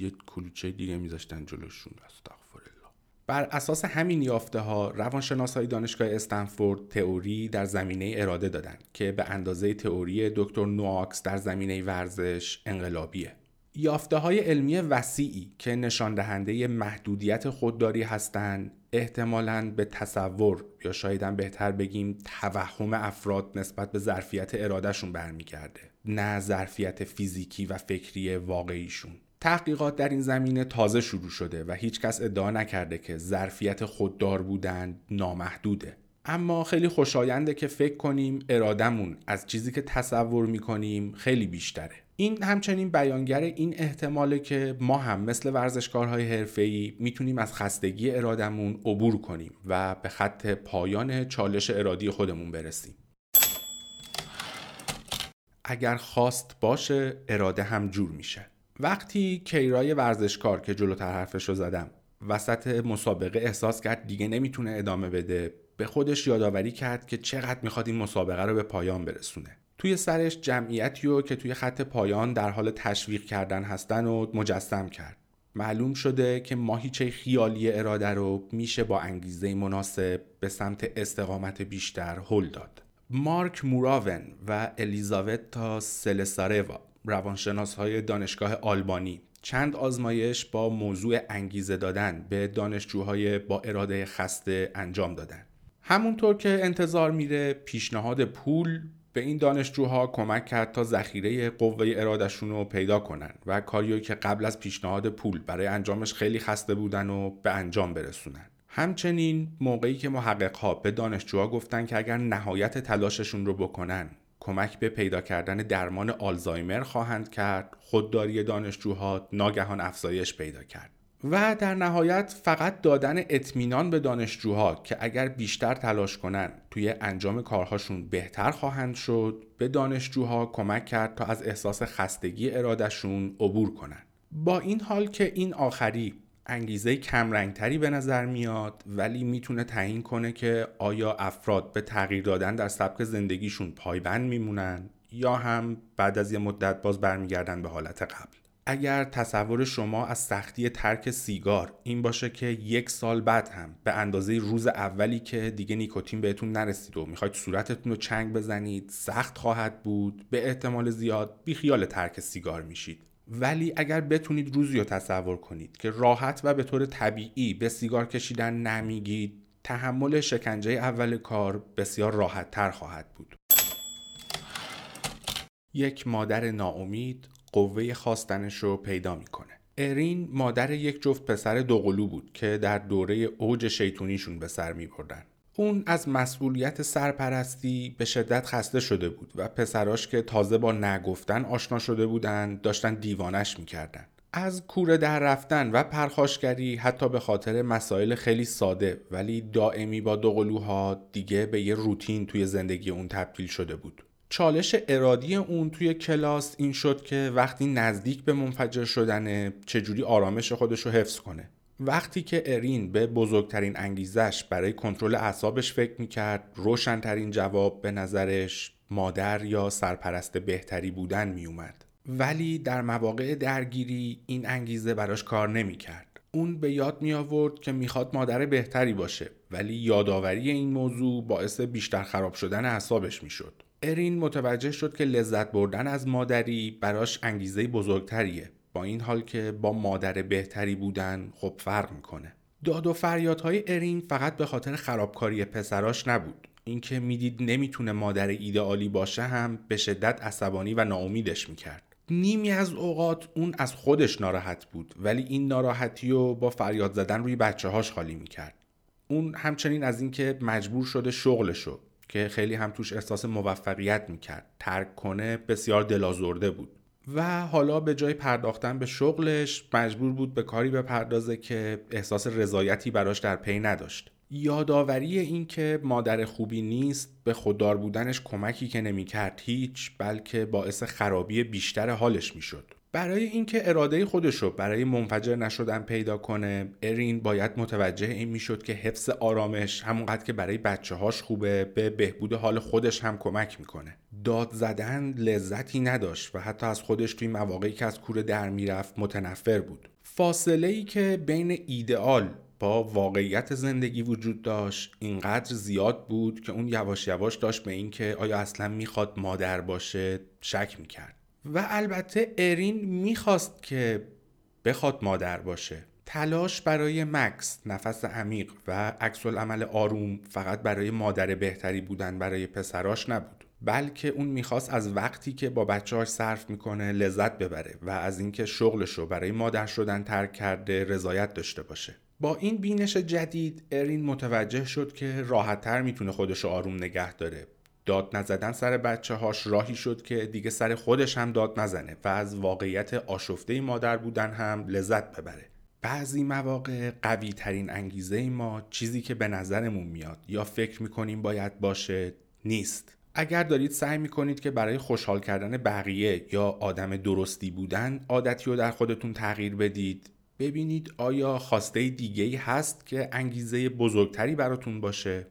A: یه کلوچه دیگه میذاشتن جلوشون. استغفر الله بر اساس همین یافته ها روانشناسای دانشگاه استنفورد تئوری در زمینه اراده دادن که به اندازه تئوری دکتر نواکس در زمینه ورزش انقلابیه. یافته های علمی وسیعی که نشان دهنده محدودیت خودداری هستند احتمالاً به تصور یا شایدم بهتر بگیم توهم افراد نسبت به ظرفیت ارادهشون برمیگرده نه ظرفیت فیزیکی و فکری واقعیشون. تحقیقات در این زمینه تازه شروع شده و هیچکس ادعا نکرده که ظرفیت خوددار بودن نامحدوده. اما خیلی خوشاینده که فکر کنیم ارادمون از چیزی که تصور می‌کنیم خیلی بیشتره. این همچنین بیانگر این احتماله که ما هم مثل ورزشکارهای حرفه‌ای می‌تونیم از خستگی ارادمون عبور کنیم و به خط پایان چالش ارادی خودمون برسیم. اگر خواست باشه اراده هم جور میشه. وقتی کیرای ورزشکار که جلوتر حرفش رو زدم وسط مسابقه احساس کرد دیگه نمی‌تونه ادامه بده به خودش یادآوری کرد که چقدر می‌خواد این مسابقه رو به پایان برسونه. توی سرش جمعیتی رو که توی خط پایان در حال تشویق کردن هستن و مجسم کرد. معلوم شده که ماهیچه خیالی اراده رو میشه با انگیزه مناسب به سمت استقامت بیشتر هل داد. مارک موراون و الیزاوتا سلساروا روانشناس های دانشگاه آلبانی چند آزمایش با موضوع انگیزه دادن به دانشجوهای با اراده خسته انجام دادن. همونطور که انتظار میره پیشنهاد پول به این دانشجوها کمک کرد تا ذخیره قوه ارادشون رو پیدا کنن و کاریو که قبل از پیشنهاد پول برای انجامش خیلی خسته بودن و به انجام برسونن. همچنین موقعی که محققها به دانشجوها گفتن که اگر نهایت تلاششون رو بکنن کمک به پیدا کردن درمان آلزایمر خواهند کرد خودداری دانشجوها ناگهان افزایش پیدا کرد. و در نهایت فقط دادن اطمینان به دانشجوها که اگر بیشتر تلاش کنند توی انجام کارهاشون بهتر خواهند شد به دانشجوها کمک کرد تا از احساس خستگی ارادشون عبور کنند با این حال که این آخری انگیزه کمرنگتری به نظر میاد ولی می‌تونه تعیین کنه که آیا افراد به تغییر دادن در سبک زندگیشون پایبند میمونن یا هم بعد از یه مدت باز برمیگردن به حالت قبل. اگر تصور شما از سختی ترک سیگار این باشه که یک سال بعد هم به اندازه روز اولی که دیگه نیکوتین بهتون نرسید و می‌خواید صورتتون رو چنگ بزنید سخت خواهد بود به احتمال زیاد بیخیال ترک سیگار میشید. ولی اگر بتونید روزی رو تصور کنید که راحت و به طور طبیعی به سیگار کشیدن نمیگید تحمل شکنجه اول کار بسیار راحت تر خواهد بود. یک مادر ناامید قوه خواستنش رو پیدا می‌کنه ارین مادر یک جفت پسر دوقلو بود که در دوره اوج شیطونیشون به سر می بردن. اون از مسئولیت سرپرستی به شدت خسته شده بود و پسراش که تازه با نگفتن آشنا شده بودن داشتن دیوانش می‌کردن. از کوره در رفتن و پرخاشگری حتی به خاطر مسائل خیلی ساده ولی دائمی با دوقلوها دیگه به یه روتین توی زندگی اون تبدیل شده بود. چالش ارادی اون توی کلاس این شد که وقتی نزدیک به منفجر شدن چجوری آرامش خودش رو حفظ کنه. وقتی که ارین به بزرگترین انگیزش برای کنترل اعصابش فکر می‌کرد روشنترین جواب به نظرش مادر یا سرپرست بهتری بودن میومد ولی در مواقع درگیری این انگیزه براش کار نمی‌کرد. اون به یاد می آورد که می‌خواد مادر بهتری باشه ولی یادآوری این موضوع باعث بیشتر خراب شدن اعصابش می‌شد. ارین متوجه شد که لذت بردن از مادری براش انگیزه بزرگتریه. با این حال که با مادر بهتری بودن خب فرق می‌کنه. داد و فریادهای ارین فقط به خاطر خرابکاری پسراش نبود. اینکه می‌دید نمی‌تونه مادر ایدئالی باشه هم به شدت عصبانی و ناامیدش می‌کرد. نیمی از اوقات اون از خودش ناراحت بود ولی این ناراحتی رو با فریاد زدن روی بچه هاش خالی می‌کرد. اون همچنین از اینکه مجبور شده شغلشو که خیلی هم توش احساس موفقیت می‌کرد. ترک کنه بسیار دلازرده بود. و حالا به جای پرداختن به شغلش مجبور بود به کاری بپردازه که احساس رضایتی براش در پی نداشت. یادآوری این که مادر خوبی نیست به خوددار بودنش کمکی که نمی‌کرد هیچ بلکه باعث خرابی بیشتر حالش می‌شد. برای اینکه اراده خودش رو برای منفجر نشدن پیدا کنه ارین باید متوجه این می‌شد که حفظ آرامش همونقدر که برای بچه هاش خوبه به بهبود حال خودش هم کمک می‌کنه. داد زدن لذتی نداشت و حتی از خودش توی مواقعی که از کوره در می‌رفت متنفر بود. فاصله ای که بین ایدئال با واقعیت زندگی وجود داشت اینقدر زیاد بود که اون یواش یواش داشت به اینکه آیا اصلا می‌خواد مادر باشه شک می‌کرد. و البته ارین می‌خواست که بخواد مادر باشه. تلاش برای مکس نفس عمیق و عکس عمل آروم فقط برای مادر بهتری بودن برای پسراش نبود. بلکه اون می‌خواست از وقتی که با بچهاش صرف می‌کنه لذت ببره و از اینکه شغلش رو برای مادر شدن ترک کرده رضایت داشته باشه. با این بینش جدید ارین متوجه شد که راحتتر می‌تونه خودش رو آروم نگه داره. داد نزدن سر بچه هاش راهی شد که دیگه سر خودش هم داد نزنه و از واقعیت آشفته مادر بودن هم لذت ببره. بعضی مواقع قوی ترین انگیزه ما چیزی که به نظرمون میاد یا فکر می‌کنیم باید باشه نیست. اگر دارید سعی می‌کنید که برای خوشحال کردن بقیه یا آدم درستی بودن عادتی رو در خودتون تغییر بدید. ببینید آیا خواسته دیگه هست که انگیزه بزرگتری براتون باشه؟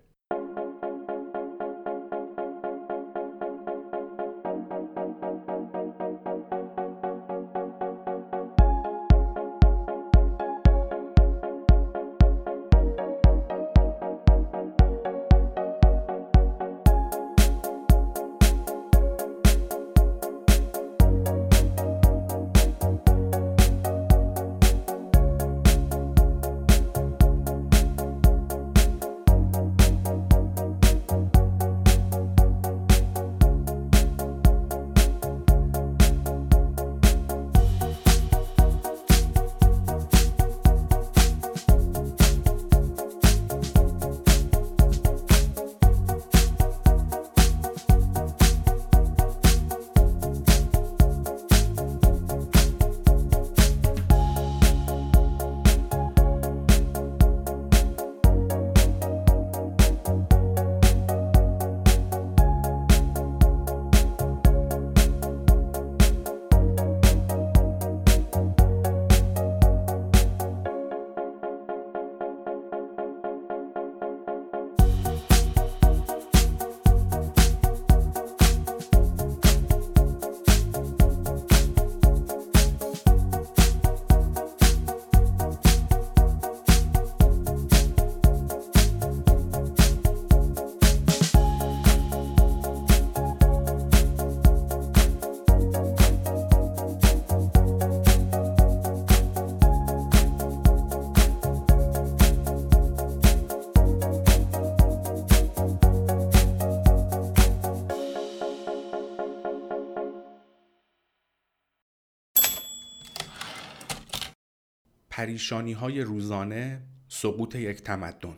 A: پریشانی های روزانه سقوط یک تمدن.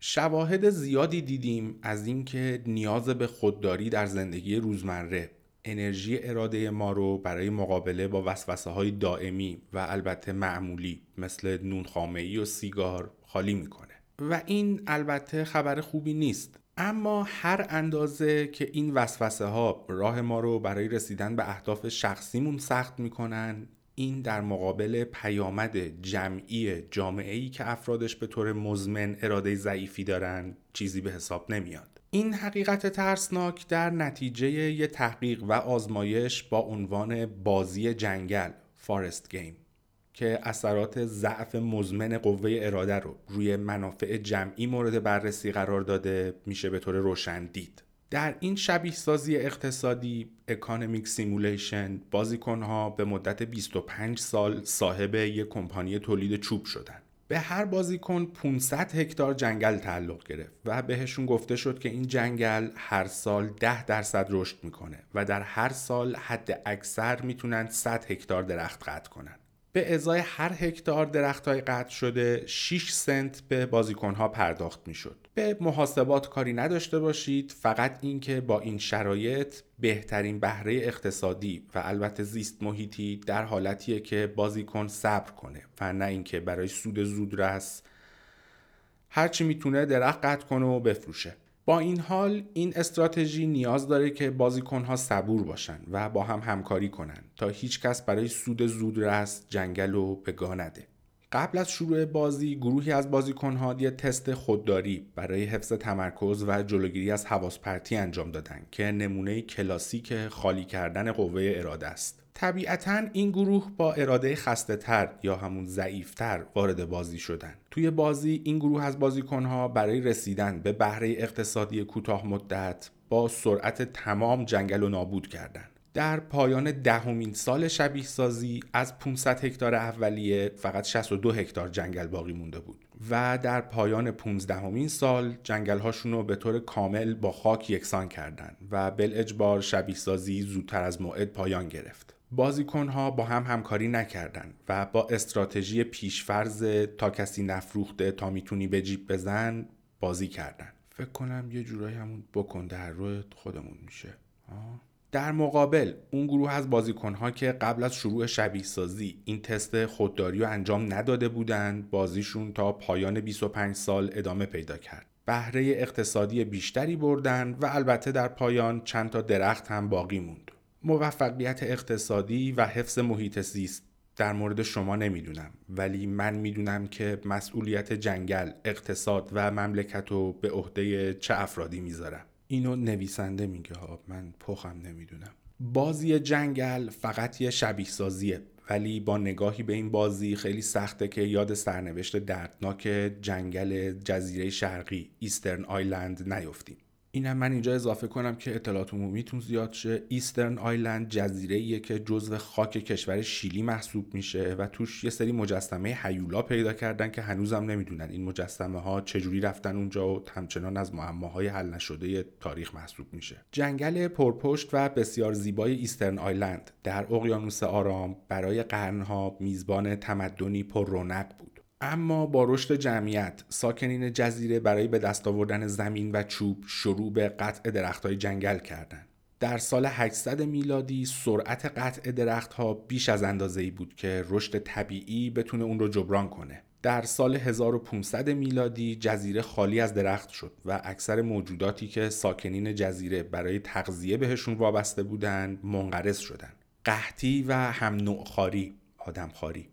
A: شواهد زیادی دیدیم از اینکه نیاز به خودداری در زندگی روزمره انرژی اراده ما رو برای مقابله با وسوسه های دائمی و البته معمولی مثل نون ای و سیگار خالی می‌کنه. و این البته خبر خوبی نیست. اما هر اندازه که این وسوسه ها راه ما رو برای رسیدن به اهداف شخصیمون سخت می‌کنن این در مقابل پیامد جمعی جامعه ای که افرادش به طور مزمن اراده ضعیفی دارن چیزی به حساب نمیاد. این حقیقت ترسناک در نتیجه یه تحقیق و آزمایش با عنوان بازی جنگل forest game که اثرات ضعف مزمن قوه اراده رو روی منافع جمعی مورد بررسی قرار داده میشه به طور روشن دید. در این شبیه سازی اقتصادی economic simulation بازیکنها به مدت 25 سال صاحب یک کمپانی تولید چوب شدن به هر بازیکن 500 هکتار جنگل تعلق گرفت و بهشون گفته شد که این جنگل هر سال 10 درصد رشد می‌کنه و در هر سال حد اکثر می‌تونن 100 هکتار درخت قطع کنن به ازای هر هکتار درخت های قطع شده 6 سنت به بازیکن ها پرداخت می‌شد. به محاسبات کاری نداشته باشید فقط اینکه با این شرایط بهترین بهره اقتصادی و البته زیست محیطی در حالتیه که بازیکن صبر کنه و نه اینکه برای سود زودرس هرچی می‌تونه درخت قطع کنه و بفروشه با این حال این استراتژی نیاز داره که بازیکنها صبور باشن و با هم همکاری کنن تا هیچکس برای سود زودرس جنگل رو به نده. قبل از شروع بازی گروهی از بازیکنها یه تست خودداری برای حفظ تمرکز و جلوگیری از حواس پرتی انجام دادن که نمونه کلاسیک خالی کردن قوه اراده است. طبیعتا این گروه با اراده خسته تر یا همون ضعیفتر وارد بازی شدن توی بازی این گروه از بازیکنها برای رسیدن به بهره اقتصادی کوتاه مدت با سرعت تمام جنگل و نابود کردند. در پایان دهمین سال شبیه سازی از 500 هکتار اولیه فقط 62 هکتار جنگل باقی مونده بود و در پایان 15 همین سال جنگل هاشون رو به طور کامل با خاک یکسان کردند و بل اجبار شبیه سازی زودتر از موعد پایان گرفت. بازیکن ها با هم همکاری نکردند و با استراتژی پیشفرز تا کسی نفروخته تا می‌تونی به جیب بزن بازی کردن فکر کنم یه جورایی همون بکن در روی خودمون میشه. در مقابل اون گروه از بازیکنها که قبل از شروع شبیه سازی این تست خودداری رو انجام نداده بودند بازیشون تا پایان 25 سال ادامه پیدا کرد. بهره اقتصادی بیشتری بردن و البته در پایان چند تا درخت هم باقی موند. موفقیت اقتصادی و حفظ محیط زیست در مورد شما نمی‌دونم ولی من می‌دونم که مسئولیت جنگل اقتصاد و مملکت رو به عهده چه افرادی می‌ذارم. اینو نویسنده میگه. ها من پخم نمی‌دونم. بازی جنگل فقط یه شبیه سازیه ولی با نگاهی به این بازی خیلی سخته که یاد سرنوشت دردناک جنگل جزیره شرقی Eastern Island نیفتیم. اینم من اینجا اضافه کنم که اطلاعات عمومیتون زیاد شه. Eastern Island جزیره که جزو خاک کشور شیلی محسوب میشه و توش یه سری مجسمه هیولا پیدا کردن که هنوزم نمی‌دونن این مجسمه ها چجوری رفتن اونجا و همچنان از معماهای حل نشده تاریخ محسوب میشه. جنگل پرپشت و بسیار زیبای Eastern Island در اقیانوس آرام برای قرنها میزبان تمدنی پر رونق بود. اما با رشد جمعیت ساکنین جزیره برای به دست آوردن زمین و چوب شروع به قطع درختهای جنگل کردند. در سال 800 میلادی سرعت قطع درختها بیش از اندازه ای بود که رشد طبیعی بتونه اون رو جبران کنه. در سال 1500 میلادی جزیره خالی از درخت شد و اکثر موجوداتی که ساکنین جزیره برای تغذیه بهشون وابسته بودند منقرض شدند. قحطی و هم نوعخاری، آدمخواری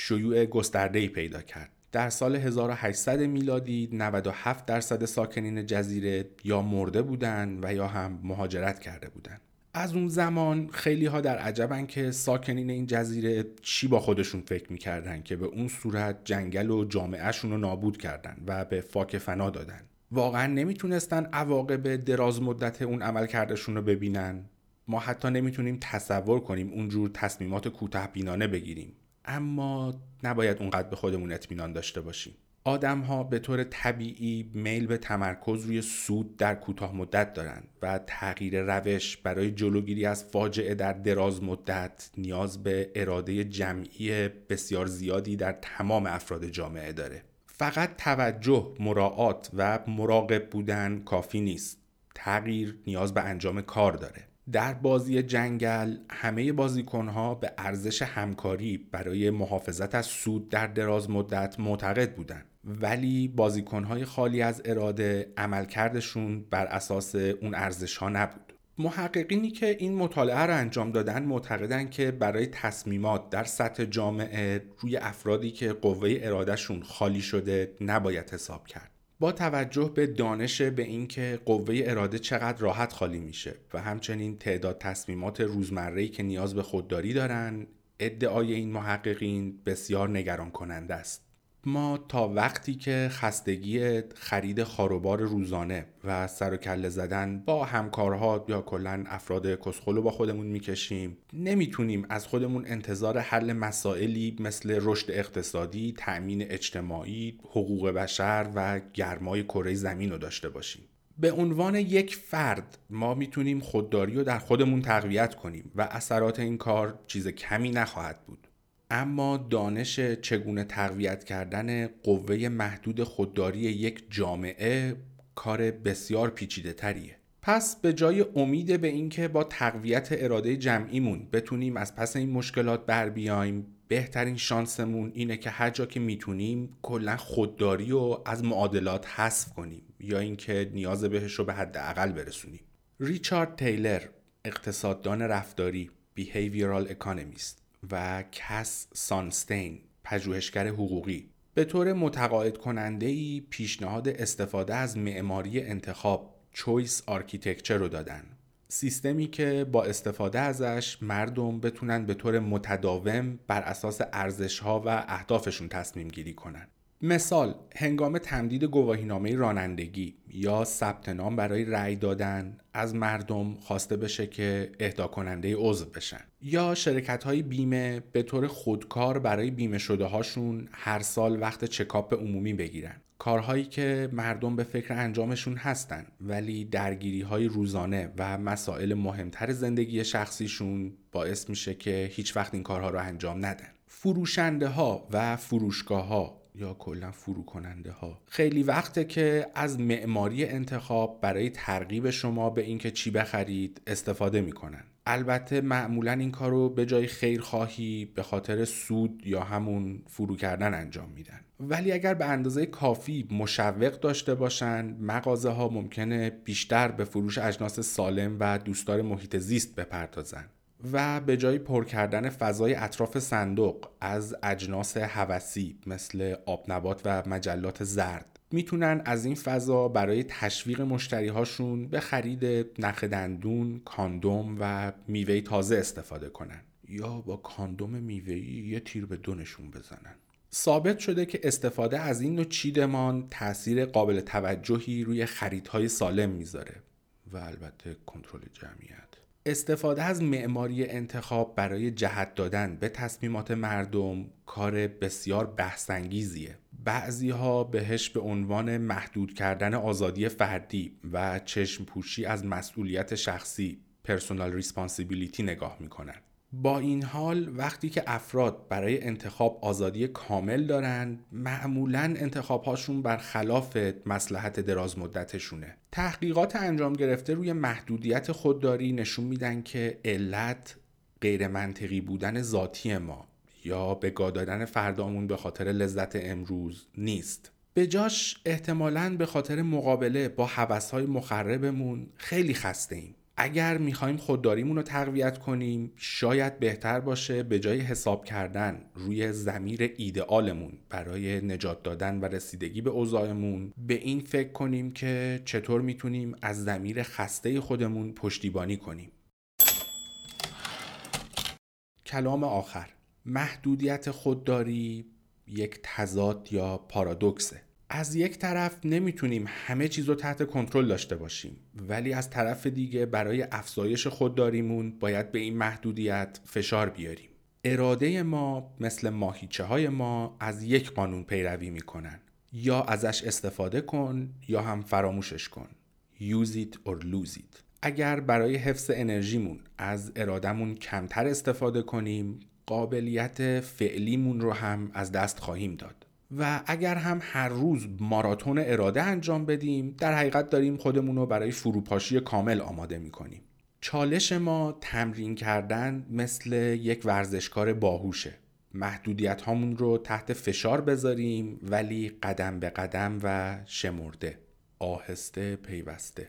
A: شیوع گسترده‌ای پیدا کرد. در سال 1800 میلادی 97 درصد ساکنین جزیره یا مرده بودند و یا هم مهاجرت کرده بودند. از اون زمان خیلی ها در عجبن که ساکنین این جزیره چی با خودشون فکر می‌کردن که به اون صورت جنگل و جامعهشون رو نابود کردن و به فاک فنا دادن واقعا نمی‌تونستن عواقب دراز مدت اون عمل کردشون رو ببینن ما حتی نمی‌تونیم تصور کنیم اونجور تصمیمات کوتاه بینانه بگیریم اما نباید اونقدر به خودمون اطمینان داشته باشیم آدم ها به طور طبیعی میل به تمرکز روی سود در کوتاه مدت دارند و تغییر روش برای جلوگیری از فاجعه در دراز مدت نیاز به اراده جمعی بسیار زیادی در تمام افراد جامعه داره. فقط توجه، مراعات و مراقب بودن کافی نیست. تغییر نیاز به انجام کار داره. در بازی جنگل همه بازیکنها به ارزش همکاری برای محافظت از سود در دراز مدت معتقد بودند. ولی بازیکنهای خالی از اراده عملکردشون بر اساس اون ارزش ها نبود. محققینی که این مطالعه رو انجام دادن معتقدن که برای تصمیمات در سطح جامعه روی افرادی که قوه ارادهشون خالی شده نباید حساب کرد. با توجه به دانش به اینکه قوه اراده چقدر راحت خالی میشه و همچنین تعداد تصمیمات روزمره‌ای که نیاز به خودداری دارن ادعای این محققین بسیار نگران کننده است. ما تا وقتی که خستگی خرید خاروبار روزانه و سر و کله زدن با همکارها یا کلا افراد کسخلو با خودمون می‌کشیم نمی‌تونیم از خودمون انتظار حل مسائلی مثل رشد اقتصادی، تأمین اجتماعی، حقوق بشر و گرمای کره زمین رو داشته باشیم. به عنوان یک فرد ما می‌تونیم خودداری رو در خودمون تقویت کنیم و اثرات این کار چیز کمی نخواهد بود. اما دانش چگونه تقویت کردن قوه محدود خودداری یک جامعه کار بسیار پیچیده تریه. پس به جای امید به اینکه با تقویت اراده جمعیمون بتونیم از پس این مشکلات بر بیایم بهترین شانسمون اینه که هر جا که می‌تونیم کلا خودداری رو از معادلات حذف کنیم یا اینکه نیاز بهش رو به حداقل برسونیم ریچارد تیلر اقتصاددان رفتاری Behavioral Economist و کس سانستین پژوهشگر حقوقی. به طور متقاعد کننده ای پیشنهاد استفاده از معماری انتخاب choice architecture رو دادن. سیستمی که با استفاده ازش مردم بتونن به طور متداوم بر اساس ارزش ها و اهدافشون تصمیم گیری کنن. مثال هنگام تمدید گواهینامه رانندگی یا ثبت نام برای رأی دادن از مردم خواسته بشه که اهدا کننده عضو بشن. یا شرکت های بیمه به طور خودکار برای بیمه شده هاشون هر سال وقت چکاپ عمومی بگیرن. کارهایی که مردم به فکر انجامشون هستن ولی درگیری های روزانه و مسائل مهمتر زندگی شخصیشون باعث میشه که هیچ وقت این کارها رو انجام ندن. فروشنده ها و فروشگاه ها یا کلا فرو کننده ها خیلی وقته که از معماری انتخاب برای ترغیب شما به اینکه چی بخرید استفاده می‌کنن. البته معمولا این کار رو به جای خیرخواهی به خاطر سود یا همون فرو کردن انجام میدن. ولی اگر به اندازه کافی مشوق داشته باشن مغازه ها ممکنه بیشتر به فروش اجناس سالم و دوستدار محیط زیست بپردازن. و به جای پر کردن فضای اطراف صندوق از اجناس هوسی مثل آبنبات و مجلات زرد می‌تونن از این فضا برای تشویق مشتری هاشون به خرید نخ دندون، کاندوم و میوه تازه استفاده کنن. یا با کاندوم میوه‌ای یه تیر به دونشون بزنن. ثابت شده که استفاده از این نوع چیدمان تاثیر قابل توجهی روی خریدهای سالم می‌ذاره و البته کنترل جمعیت. استفاده از معماری انتخاب برای جهت دادن به تصمیمات مردم کار بسیار بحثانگیزیه. بعضی ها بهش به عنوان محدود کردن آزادی فردی و چشم پوشی از مسئولیت شخصی personal responsibility نگاه می‌کنند با این حال وقتی که افراد برای انتخاب آزادی کامل دارند معمولا انتخابهاشون برخلاف مسلحت دراز مدتشونه تحقیقات انجام گرفته روی محدودیت خودداری نشون میدن که علت غیر منطقی بودن ذاتی ما یا به دادن فردامون به خاطر لذت امروز نیست. به جاش احتمالاً به خاطر مقابله با حوثهای مخربمون خیلی خسته ایم اگر می‌خوایم خودداریمون رو تقویت کنیم شاید بهتر باشه به جای حساب کردن روی زمیر ایدئالمون برای نجات دادن و رسیدگی به اوضاعمون به این فکر کنیم که چطور می‌تونیم از زمیر خسته خودمون پشتیبانی کنیم. کلام آخر محدودیت خودداری یک تضاد یا پارادوکسه. از یک طرف نمی‌تونیم همه چیز رو تحت کنترل داشته باشیم ولی از طرف دیگه برای افزایش خودداریمون باید به این محدودیت فشار بیاریم. اراده ما مثل ماهیچه های ما از یک قانون پیروی می‌کنن. یا ازش استفاده کن یا هم فراموشش کن. Use it or lose it. اگر برای حفظ انرژیمون از ارادمون کمتر استفاده کنیم قابلیت فعلیمون رو هم از دست خواهیم داد. و اگر هم هر روز ماراتون اراده انجام بدیم در حقیقت داریم خودمون رو برای فروپاشی کامل آماده می‌کنیم. چالش ما تمرین کردن مثل یک ورزشکار باهوشه. محدودیت هامون رو تحت فشار بذاریم ولی قدم به قدم و شمرده آهسته پیوسته.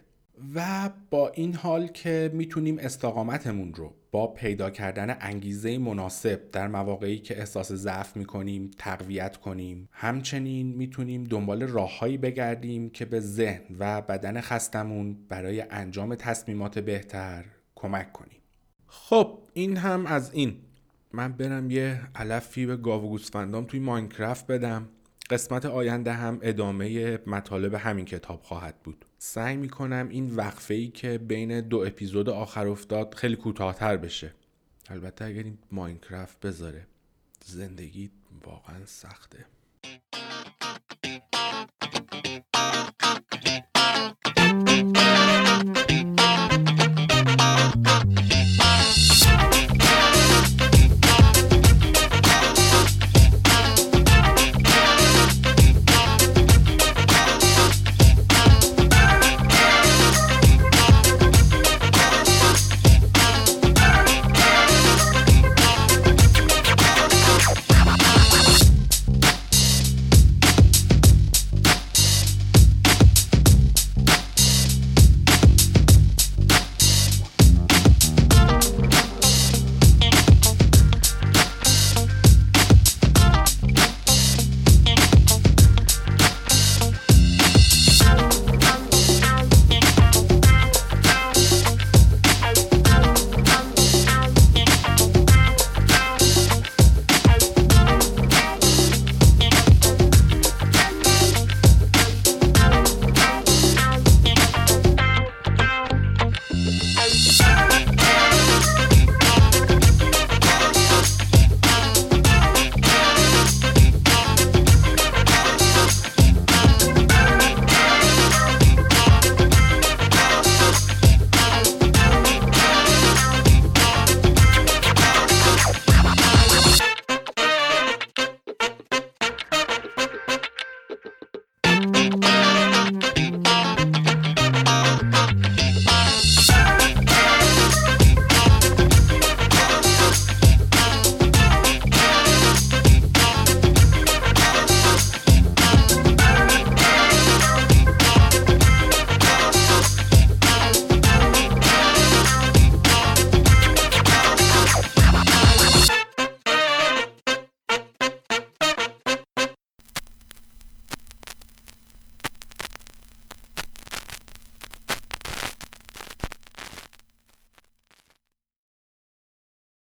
A: و با این حال که می‌تونیم استقامتمون رو با پیدا کردن انگیزه مناسب در مواقعی که احساس ضعف می‌کنیم تقویت کنیم همچنین می‌تونیم دنبال راههایی بگردیم که به ذهن و بدن خستمون برای انجام تصمیمات بهتر کمک کنیم. خب این هم از این. من برم یه علفی به گاو و گوسفندام توی ماینکرافت بدم. قسمت آینده هم ادامه مطالب همین کتاب خواهد بود. سعی می‌کنم این وقفه ای که بین دو اپیزود آخر افتاد خیلی کوتاهتر بشه. البته اگر این ماینکرافت بذاره زندگی واقعا سخته.